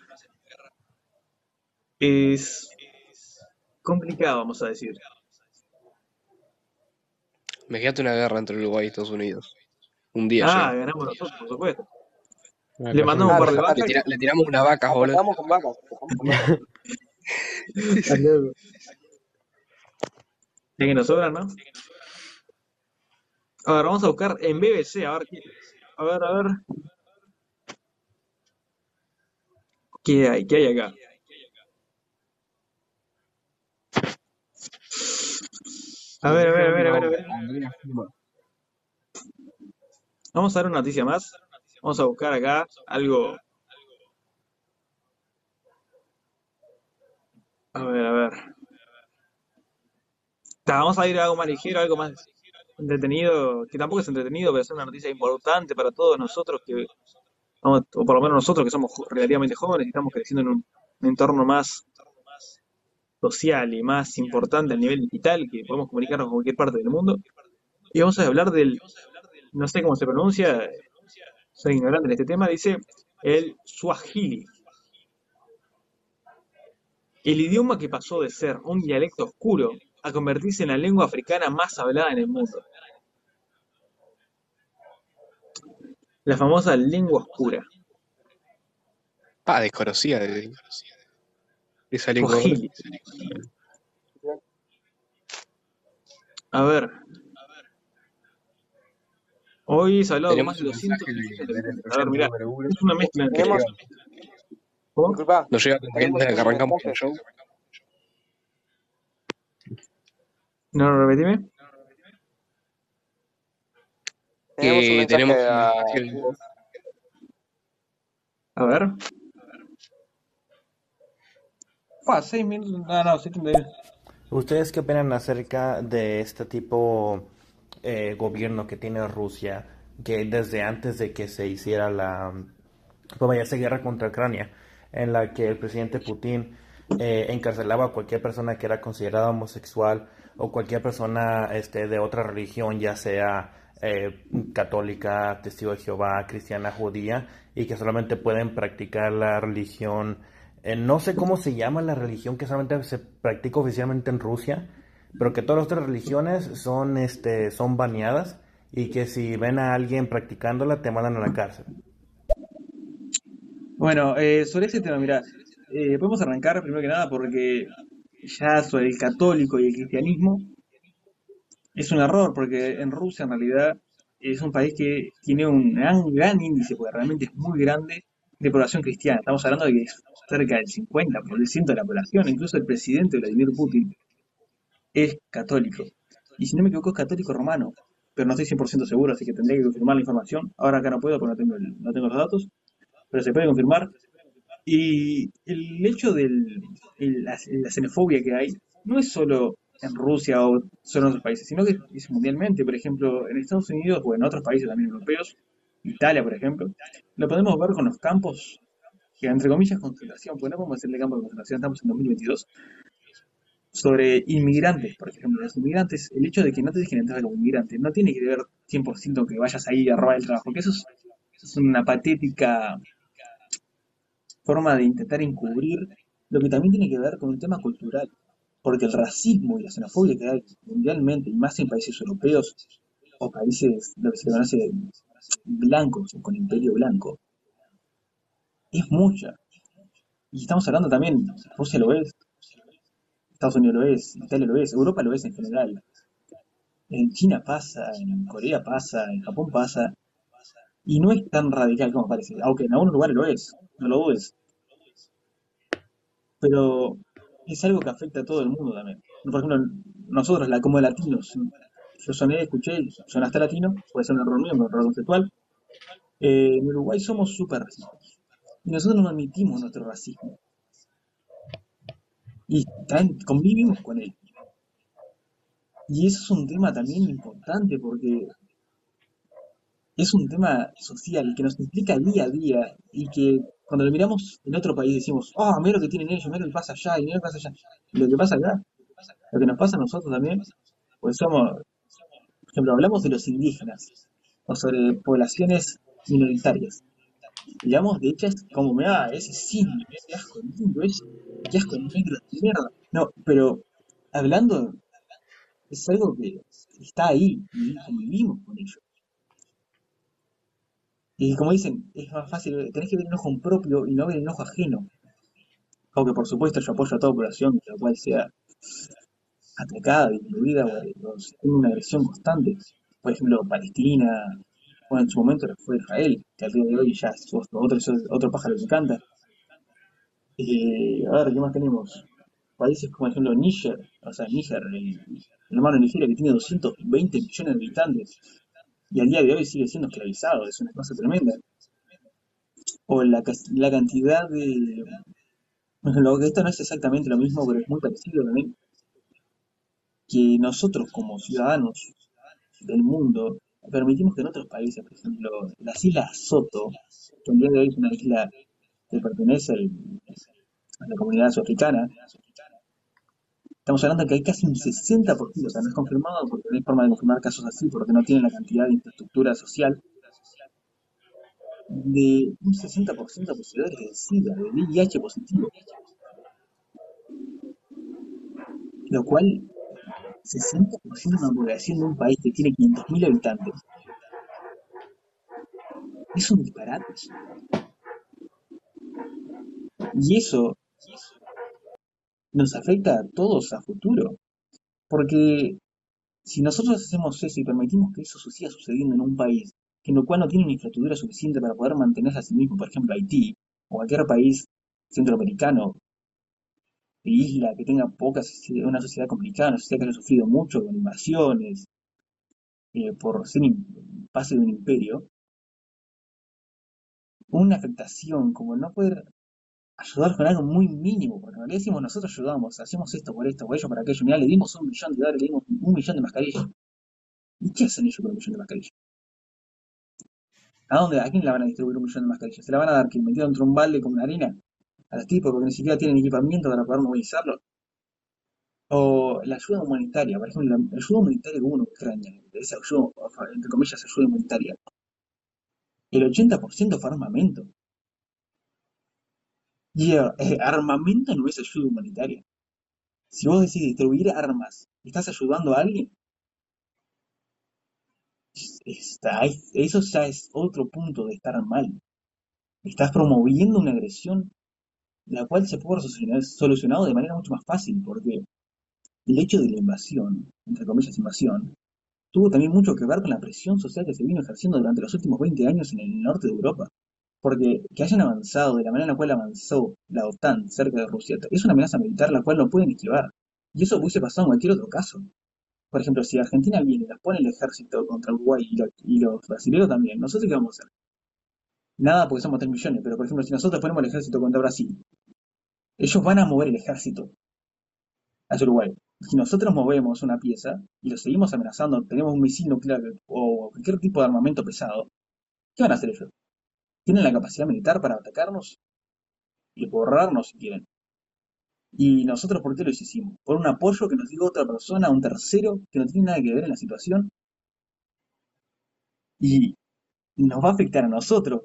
Speaker 1: Es complicado, vamos a decir.
Speaker 4: Imagínate una guerra entre Uruguay y Estados Unidos. Un día
Speaker 1: Ah, ganamos nosotros, por supuesto. Le mandamos un par de
Speaker 4: Le,
Speaker 1: vacas.
Speaker 4: tira- le tiramos una vaca, boludo.
Speaker 2: Vacas. atacamos con vacas.
Speaker 1: Ya que nos sobran, ¿no? A ver, vamos a buscar en BBC, a ver qué. A ver, a ver. ¿Qué hay? ¿Qué hay acá? A ver, a ver, a ver, a ver, a ver. Vamos a ver una noticia más. Vamos a buscar acá algo. A ver, a ver. Vamos a ir a algo más ligero, algo más entretenido, que tampoco es entretenido, pero es una noticia importante para todos nosotros que, vamos, o por lo menos nosotros que somos relativamente jóvenes y estamos creciendo en un, un entorno más social y más importante a nivel digital, que podemos comunicarnos con cualquier parte del mundo. Y vamos a hablar del, no sé cómo se pronuncia, soy ignorante en este tema, dice el Swahili. El idioma que pasó de ser un dialecto oscuro a convertirse en la lengua africana más hablada en el mundo. La famosa lengua oscura,
Speaker 4: Ah, desconocida de, de esa lengua.
Speaker 1: Swahili. A ver. Hoy se ha hablado de más de
Speaker 4: un
Speaker 1: 200
Speaker 4: mensaje de,
Speaker 1: millones es una mezcla.
Speaker 2: Tenemos,
Speaker 1: ¿Cómo?
Speaker 2: disculpa,
Speaker 4: Nos llega desde que arrancamos el show.
Speaker 1: No, repetime.
Speaker 4: Que tenemos
Speaker 2: a...
Speaker 1: ver. Ah, 6 minutos. No, no, 71.
Speaker 5: ¿Ustedes qué opinan acerca de este tipo eh, gobierno que tiene Rusia, que desde antes de que se hiciera la, guerra contra Ucrania, en la que el presidente Putin eh, encarcelaba a cualquier persona que era considerada homosexual o cualquier persona este, de otra religión, ya sea eh, católica, testigo de Jehová, cristiana, judía, y que solamente pueden practicar la religión eh, no sé cómo se llama la religión que solamente se practica oficialmente en Rusia, pero que todas las otras religiones son, este, son baneadas y que si ven a alguien practicándola te mandan a la cárcel.
Speaker 1: Bueno, eh, sobre ese tema, mira, eh, podemos arrancar primero que nada porque ya sobre el católico y el cristianismo es un error, porque en Rusia en realidad es un país que tiene un gran, gran índice, porque realmente es muy grande, de población cristiana. Estamos hablando de que es cerca del 50% de la población, incluso el presidente Vladimir Putin es católico. Y si no me equivoco es católico romano, pero no estoy 100% seguro, así que tendría que confirmar la información. Ahora acá no puedo porque no tengo, el- no tengo los datos, pero se puede confirmar. Y el hecho de la, la xenofobia que hay no es solo en Rusia o solo en otros países, sino que es mundialmente. Por ejemplo, en Estados Unidos o en otros países también europeos, Italia, por ejemplo, lo podemos ver con los campos, que entre comillas concentración, porque no podemos decirle campo de concentración, estamos en 2022, sobre inmigrantes, por ejemplo. Los inmigrantes, el hecho de que no te dejen entrar como inmigrante no tiene que ver 100% que vayas ahí a robar el trabajo, porque eso es, una patética forma de intentar encubrir lo que también tiene que ver con un tema cultural, porque el racismo y la xenofobia que hay mundialmente, y más en países europeos o países, lo que se conoce blancos con imperio blanco, es mucha. Y estamos hablando también, Rusia lo es, Estados Unidos lo es, Italia lo es, Europa lo es en general. En China pasa, en Corea pasa, en Japón pasa, y no es tan radical como parece, aunque en algunos lugares lo es, no lo dudes. Pero es algo que afecta a todo el mundo también. Por ejemplo, nosotros, como latinos, yo soné, escuché, sonaste latino, puede ser un error mío, un error conceptual. Eh, en Uruguay somos súper racistas. Y nosotros no admitimos nuestro racismo. Y también convivimos con él. Y eso es un tema también importante porque es un tema social que nos implica día a día y que cuando lo miramos en otro país decimos, oh, mira que tienen ellos, mira que pasa allá y mira lo que pasa allá. Lo que pasa acá, lo que nos pasa a nosotros también, pues somos, por ejemplo, hablamos de los indígenas o sobre poblaciones minoritarias. Digamos, de hecho, es como, mira, ese sí, qué asco lindo, ese, qué asco negro de mierda. No, pero hablando, es algo que está ahí y convivimos con ello. Y como dicen, es más fácil, tenés que ver el ojo propio y no ver el ojo ajeno. Aunque por supuesto yo apoyo a toda población, la cual sea atacada, disminuida o, o tenga una agresión constante. Por ejemplo, Palestina, bueno, en su momento fue Israel, que al día de hoy ya es otro, otro, pájaro que canta. Eh, a ver, ¿qué más tenemos? Países como, por ejemplo, Níger, o sea, Níger, el, el hermano Nigeria, que tiene 220 millones de habitantes, y al día de hoy sigue siendo esclavizado, es una cosa tremenda. O la, la cantidad de... Bueno, lo esto no es exactamente lo mismo, pero es muy parecido también, que nosotros como ciudadanos del mundo permitimos que en otros países, por ejemplo, las islas Soto, que al día de hoy es una isla que pertenece a la comunidad sudafricana, estamos hablando de que hay casi un 60%, o sea, no es confirmado porque no hay forma de confirmar casos así, porque no tienen la cantidad de infraestructura social, de un 60% de poseedores de SIDA, de VIH positivo, lo cual 60% de una población de un país que tiene 500.000 habitantes. Es un disparate. Y eso nos afecta a todos a futuro. Porque si nosotros hacemos eso y permitimos que eso siga sucediendo en un país que en el cual no tiene una infraestructura suficiente para poder mantenerse a sí mismo, por ejemplo Haití, o cualquier país centroamericano isla que tenga poca una sociedad complicada, una sociedad que haya sufrido mucho con invasiones, eh, por ser pase de un imperio, una afectación como no poder ayudar con algo muy mínimo, porque en realidad decimos nosotros ayudamos, hacemos esto por esto, por ello, por aquello, mira, le dimos un millón de dólares, le dimos un millón de mascarillas. ¿Y qué hacen ellos con un millón de mascarillas? ¿A dónde? ¿A quién le van a distribuir un millón de mascarillas? ¿Se la van a dar que metido dentro de un balde con harina? A los tipos porque ni siquiera tienen equipamiento para poder movilizarlo. O la ayuda humanitaria, por ejemplo, la ayuda humanitaria que en Ucrania, esa ayuda, entre comillas, ayuda humanitaria. El 80% fue armamento. Y eh, armamento no es ayuda humanitaria. Si vos decís distribuir armas, ¿estás ayudando a alguien? Está, eso ya es otro punto de estar mal. Estás promoviendo una agresión, la cual se haber solucionado de manera mucho más fácil, porque el hecho de la invasión, entre comillas invasión, tuvo también mucho que ver con la presión social que se vino ejerciendo durante los últimos 20 años en el norte de Europa. Porque que hayan avanzado de la manera en la cual avanzó la OTAN cerca de Rusia es una amenaza militar la cual no pueden esquivar. Y eso hubiese pasado en cualquier otro caso. Por ejemplo, si Argentina viene y las pone el ejército contra Uruguay y los brasileños también, ¿nosotros qué vamos a hacer? Nada porque somos 3 millones, pero por ejemplo, si nosotros ponemos el ejército contra Brasil, ellos van a mover el ejército hacia Uruguay. Si nosotros movemos una pieza y lo seguimos amenazando, tenemos un misil nuclear o cualquier tipo de armamento pesado, ¿qué van a hacer ellos? ¿Tienen la capacidad militar para atacarnos? Y borrarnos si quieren. Y nosotros, ¿por qué lo hicimos? Por un apoyo que nos dio otra persona, un tercero, que no tiene nada que ver en la situación. Y nos va a afectar a nosotros.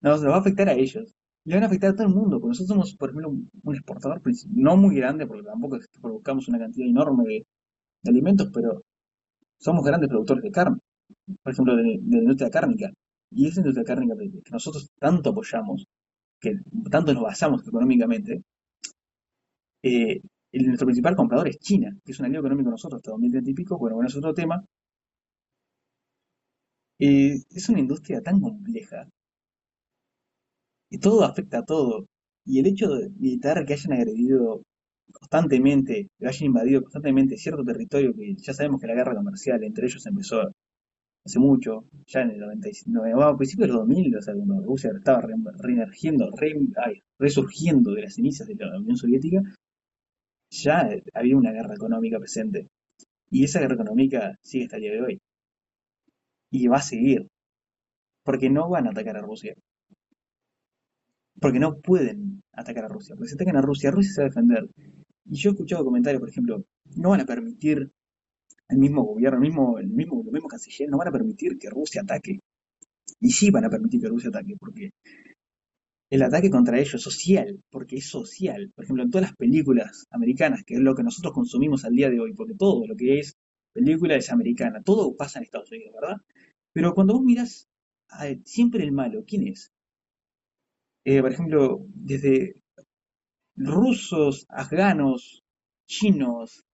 Speaker 1: Nos, va a afectar a ellos. Y van a afectar a todo el mundo. Porque nosotros somos, por ejemplo, un, exportador no muy grande, porque tampoco es que produzcamos una cantidad enorme de, alimentos, pero somos grandes productores de carne. Por ejemplo, de, de la industria cárnica. Y esa industria cárnica que nosotros tanto apoyamos, que tanto nos basamos económicamente, eh, el, nuestro principal comprador es China, que es un aliado económico de nosotros hasta 2030 y pico, bueno, bueno, es otro tema. Eh, es una industria tan compleja y todo afecta a todo. Y el hecho de militar que hayan agredido constantemente, que hayan invadido constantemente cierto territorio que ya sabemos que la guerra comercial entre ellos empezó hace mucho, ya en el 99, bueno, a principios de los 2000, o sea, cuando Rusia estaba reemergiendo, re, resurgiendo de las cenizas de la Unión Soviética, ya había una guerra económica presente. Y esa guerra económica sigue hasta el día de hoy. Y va a seguir. Porque no van a atacar a Rusia. Porque no pueden atacar a Rusia. Porque si atacan a Rusia, Rusia se va a defender. Y yo he escuchado comentarios, por ejemplo, no van a permitir el mismo gobierno, el mismo, el mismo, los no van a permitir que Rusia ataque. Y sí van a permitir que Rusia ataque, porque el ataque contra ellos, social, porque es social. Por ejemplo, en todas las películas americanas, que es lo que nosotros consumimos al día de hoy, porque todo lo que es película es americana, todo pasa en Estados Unidos, ¿verdad? Pero cuando vos miras siempre el malo, ¿quién es? Eh, por ejemplo, desde rusos, afganos, chinos,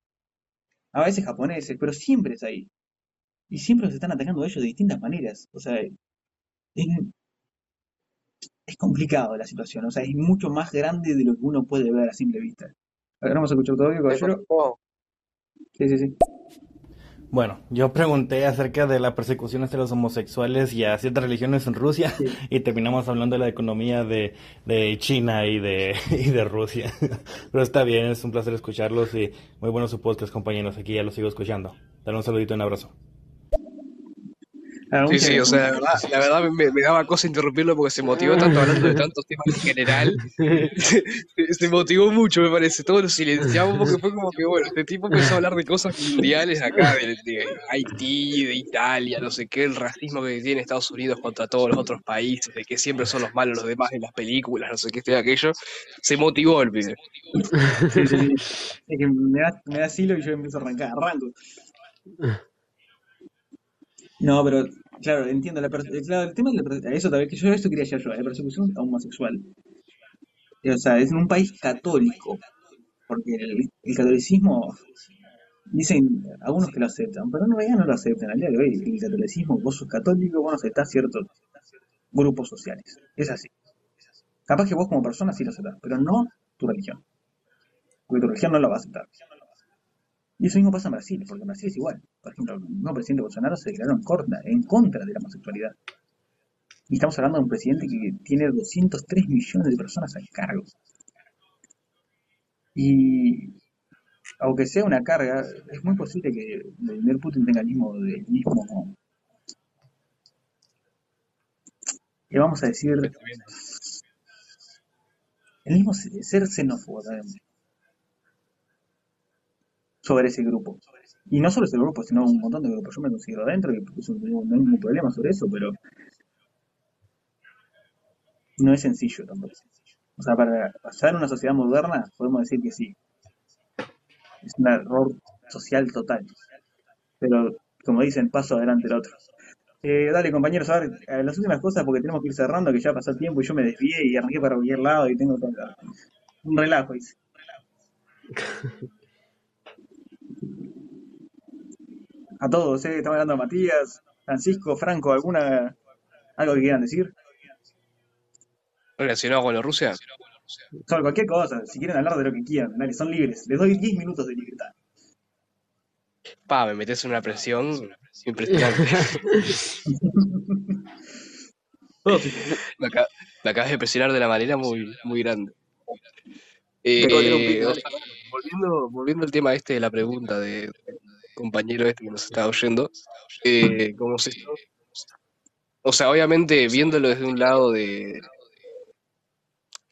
Speaker 1: a veces japoneses, pero siempre es ahí. Y siempre se están atacando a ellos de distintas maneras. O sea, es, es complicado la situación. O sea, es mucho más grande de lo que uno puede ver a simple vista. A ver, vamos a escuchar todo, caballero. Sí, sí, sí.
Speaker 5: Bueno, yo pregunté acerca de la persecución hacia los homosexuales y a ciertas religiones en Rusia y terminamos hablando de la economía de, de China y de, y de Rusia. Pero está bien, es un placer escucharlos y muy buenos podcast, compañeros. Aquí ya los sigo escuchando. Dale un saludito y un abrazo.
Speaker 4: Sí, sí, o sea, la verdad, me, daba cosa interrumpirlo porque se motivó tanto hablando de tantos temas en general. se, motivó mucho, me parece. Todos lo silenciamos porque fue como que, bueno, este tipo empezó a hablar de cosas mundiales acá, de, Haití, de Italia, no sé qué, el racismo que tiene Estados Unidos contra todos los otros países, de que siempre son los malos los demás en las películas, no sé qué, este aquello. Se motivó el pibe.
Speaker 1: Sí, sí, Es que me da, me da asilo y yo empiezo a arrancar, arranco. No, pero claro, entiendo. La el tema de la, eso también, que yo esto quería decir yo, la persecución homosexual. Eh, o sea, es en un país católico, porque el, catolicismo, dicen algunos que lo aceptan, pero en realidad no lo aceptan. Al día de hoy, el catolicismo, vos sos católico, vos no aceptás ciertos grupos sociales. Es así. Capaz que vos como persona sí lo aceptás, pero no tu religión. Porque tu religión no lo va a aceptar. Y eso mismo pasa en Brasil, porque en Brasil es igual. Por ejemplo, el nuevo presidente Bolsonaro se declaró en contra, en contra de la homosexualidad. Y estamos hablando de un presidente que tiene 203 millones de personas a cargo. Y aunque sea una carga, es muy posible que Vladimir Putin tenga el mismo, el mismo que vamos a decir, el mismo ser xenófobo también sobre ese grupo. Y no solo ese grupo, sino un montón de grupos. Yo me considero adentro y no hay ningún problema sobre eso, pero no es sencillo tampoco. O sea, para pasar una sociedad moderna, podemos decir que sí. Es un error social total. Pero, como dicen, paso adelante el otro. Eh, dale, compañeros, a ver, las últimas cosas, porque tenemos que ir cerrando, que ya pasó el tiempo y yo me desvié y arranqué para cualquier lado y tengo un relajo. Dice. a todos, ¿eh? Estamos hablando a Matías, Francisco, Franco, ¿alguna algo que quieran decir?
Speaker 4: ¿Relacionado con la Rusia?
Speaker 1: Sobre cualquier cosa, si quieren hablar de lo que quieran, dale, son libres. Les doy 10 minutos de libertad.
Speaker 4: Pa, me metes en una presión impresionante. me, acabas de presionar de la manera muy, muy grande. Eh, volviendo, volviendo al tema este de la pregunta de, compañero este que nos está oyendo, eh, como. O sea, obviamente viéndolo desde un lado de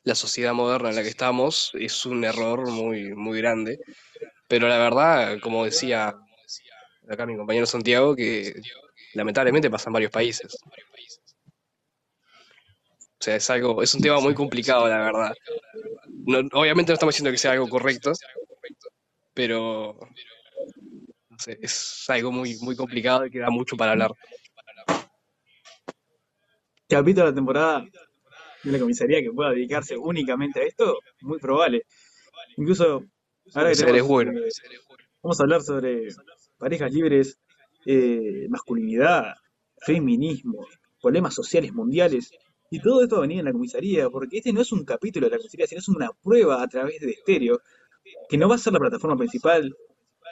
Speaker 4: la sociedad moderna en la que estamos, es un error muy, muy grande. Pero la verdad, como decía acá mi compañero Santiago, que lamentablemente pasa en varios países. O sea, es algo, es un tema muy complicado, la verdad. obviamente no estamos diciendo que sea algo correcto, pero es algo muy, muy complicado y queda mucho para hablar.
Speaker 1: Capítulo de la temporada de la comisaría que pueda dedicarse únicamente a esto, muy probable. Incluso, ahora que tenemos, bueno. Eh, vamos a hablar sobre parejas libres, eh, masculinidad, feminismo, problemas sociales mundiales. Y todo esto va a venir en la comisaría, porque este no es un capítulo de la comisaría, sino es una prueba a través de estéreo, que no va a ser la plataforma principal,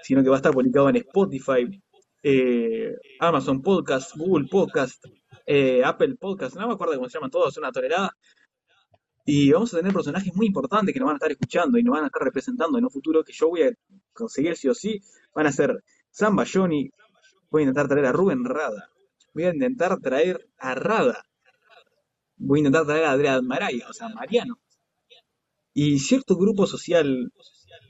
Speaker 1: sino que va a estar publicado en Spotify, eh, Amazon Podcast, Google Podcast, eh, Apple Podcast, no me acuerdo cómo se llaman todos, una tonelada. Y vamos a tener personajes muy importantes que nos van a estar escuchando y nos van a estar representando en un futuro que yo voy a conseguir sí o sí. Van a ser Sam Bayoni, voy a intentar traer a Rubén Rada, voy a intentar traer a Rada, voy a intentar traer a Adrián Maraya, o sea, Mariano. Y cierto grupo social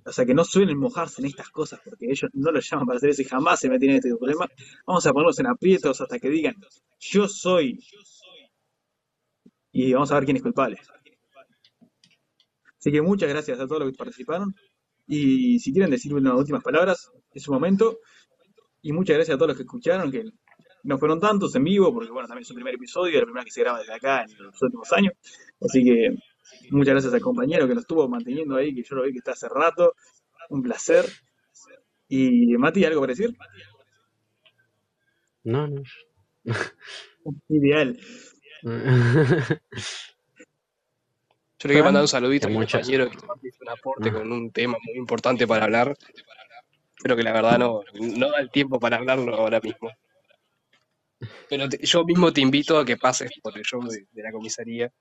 Speaker 1: o sea, que no suelen mojarse en estas cosas porque ellos no lo llaman para hacer eso y jamás se meten en este problema, vamos a ponerlos en aprietos hasta que digan, yo soy, y vamos a ver quién es culpable. Así que muchas gracias a todos los que participaron. Y si quieren decir unas últimas palabras, es su momento. Y muchas gracias a todos los que escucharon, que no fueron tantos en vivo, porque bueno, también es un primer episodio, la primera que se graba desde acá en los últimos años. Así que muchas gracias al compañero que lo estuvo manteniendo ahí, que yo lo vi que está hace rato. Un placer. Y Mati, ¿algo para decir?
Speaker 3: No, no.
Speaker 1: Ideal.
Speaker 4: Yo le quiero mandar un saludito a mi compañero que hizo un aporte
Speaker 3: Ah.
Speaker 4: con un tema muy importante para hablar, pero que la verdad no, no da el tiempo para hablarlo ahora mismo. Pero te- yo mismo te invito a que pases por el show de, de la comisaría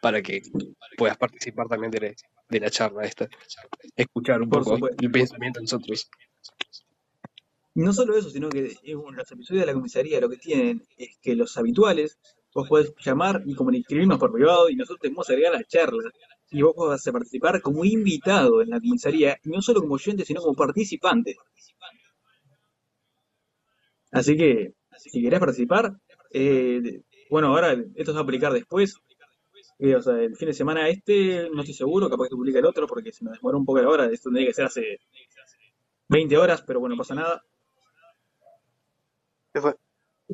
Speaker 4: para que puedas participar también de la, de la charla esta. Escuchar un
Speaker 1: Por
Speaker 4: poco
Speaker 1: supuesto.
Speaker 4: el pensamiento de nosotros.
Speaker 1: No solo eso, sino que bueno, los episodios de la comisaría lo que tienen es que los habituales, vos podés llamar y como escribirnos por privado y nosotros te vamos a agregar a la charla. Y vos vas a participar como invitado en la comisaría, y no solo como oyente, sino como participante. Así que, si querés participar, eh, bueno, ahora esto se va a aplicar después. O sea, el fin de semana este, no estoy seguro, capaz que publica el otro, porque se nos demoró un poco la hora. Esto tendría que ser hace 20 horas, pero bueno, no pasa nada.
Speaker 2: ¿Qué fue?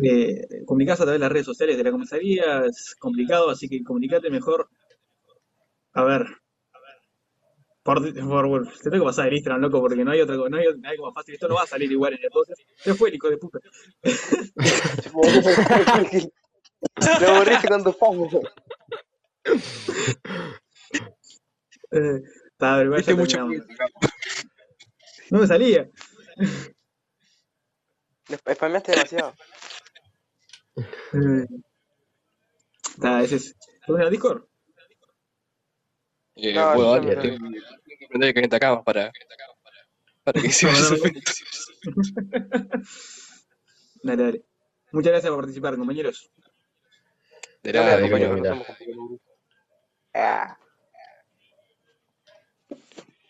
Speaker 1: Eh, comunicarse a través de las redes sociales de la comisaría es complicado, así que comunicate mejor. A ver. Por, por, te tengo que pasar el Instagram, loco, porque no hay otra no hay, no hay como fácil. Esto no va a salir igual en el podcast. Se fue hijo de puta.
Speaker 2: Lo aburriste con tu fama.
Speaker 1: Eh, está, igual
Speaker 4: Viste
Speaker 1: ya
Speaker 4: mucho.
Speaker 1: No me salía.
Speaker 2: Spameaste demasiado.
Speaker 1: Eh, está, ese es. ¿Una Discord?
Speaker 4: Eh,
Speaker 2: No,
Speaker 4: bueno, dale, tengo que tengo que aprender el calientacamas para, para que se.
Speaker 1: Dale, dale. Muchas gracias por participar, compañeros.
Speaker 4: De nada,
Speaker 3: de
Speaker 2: compañero,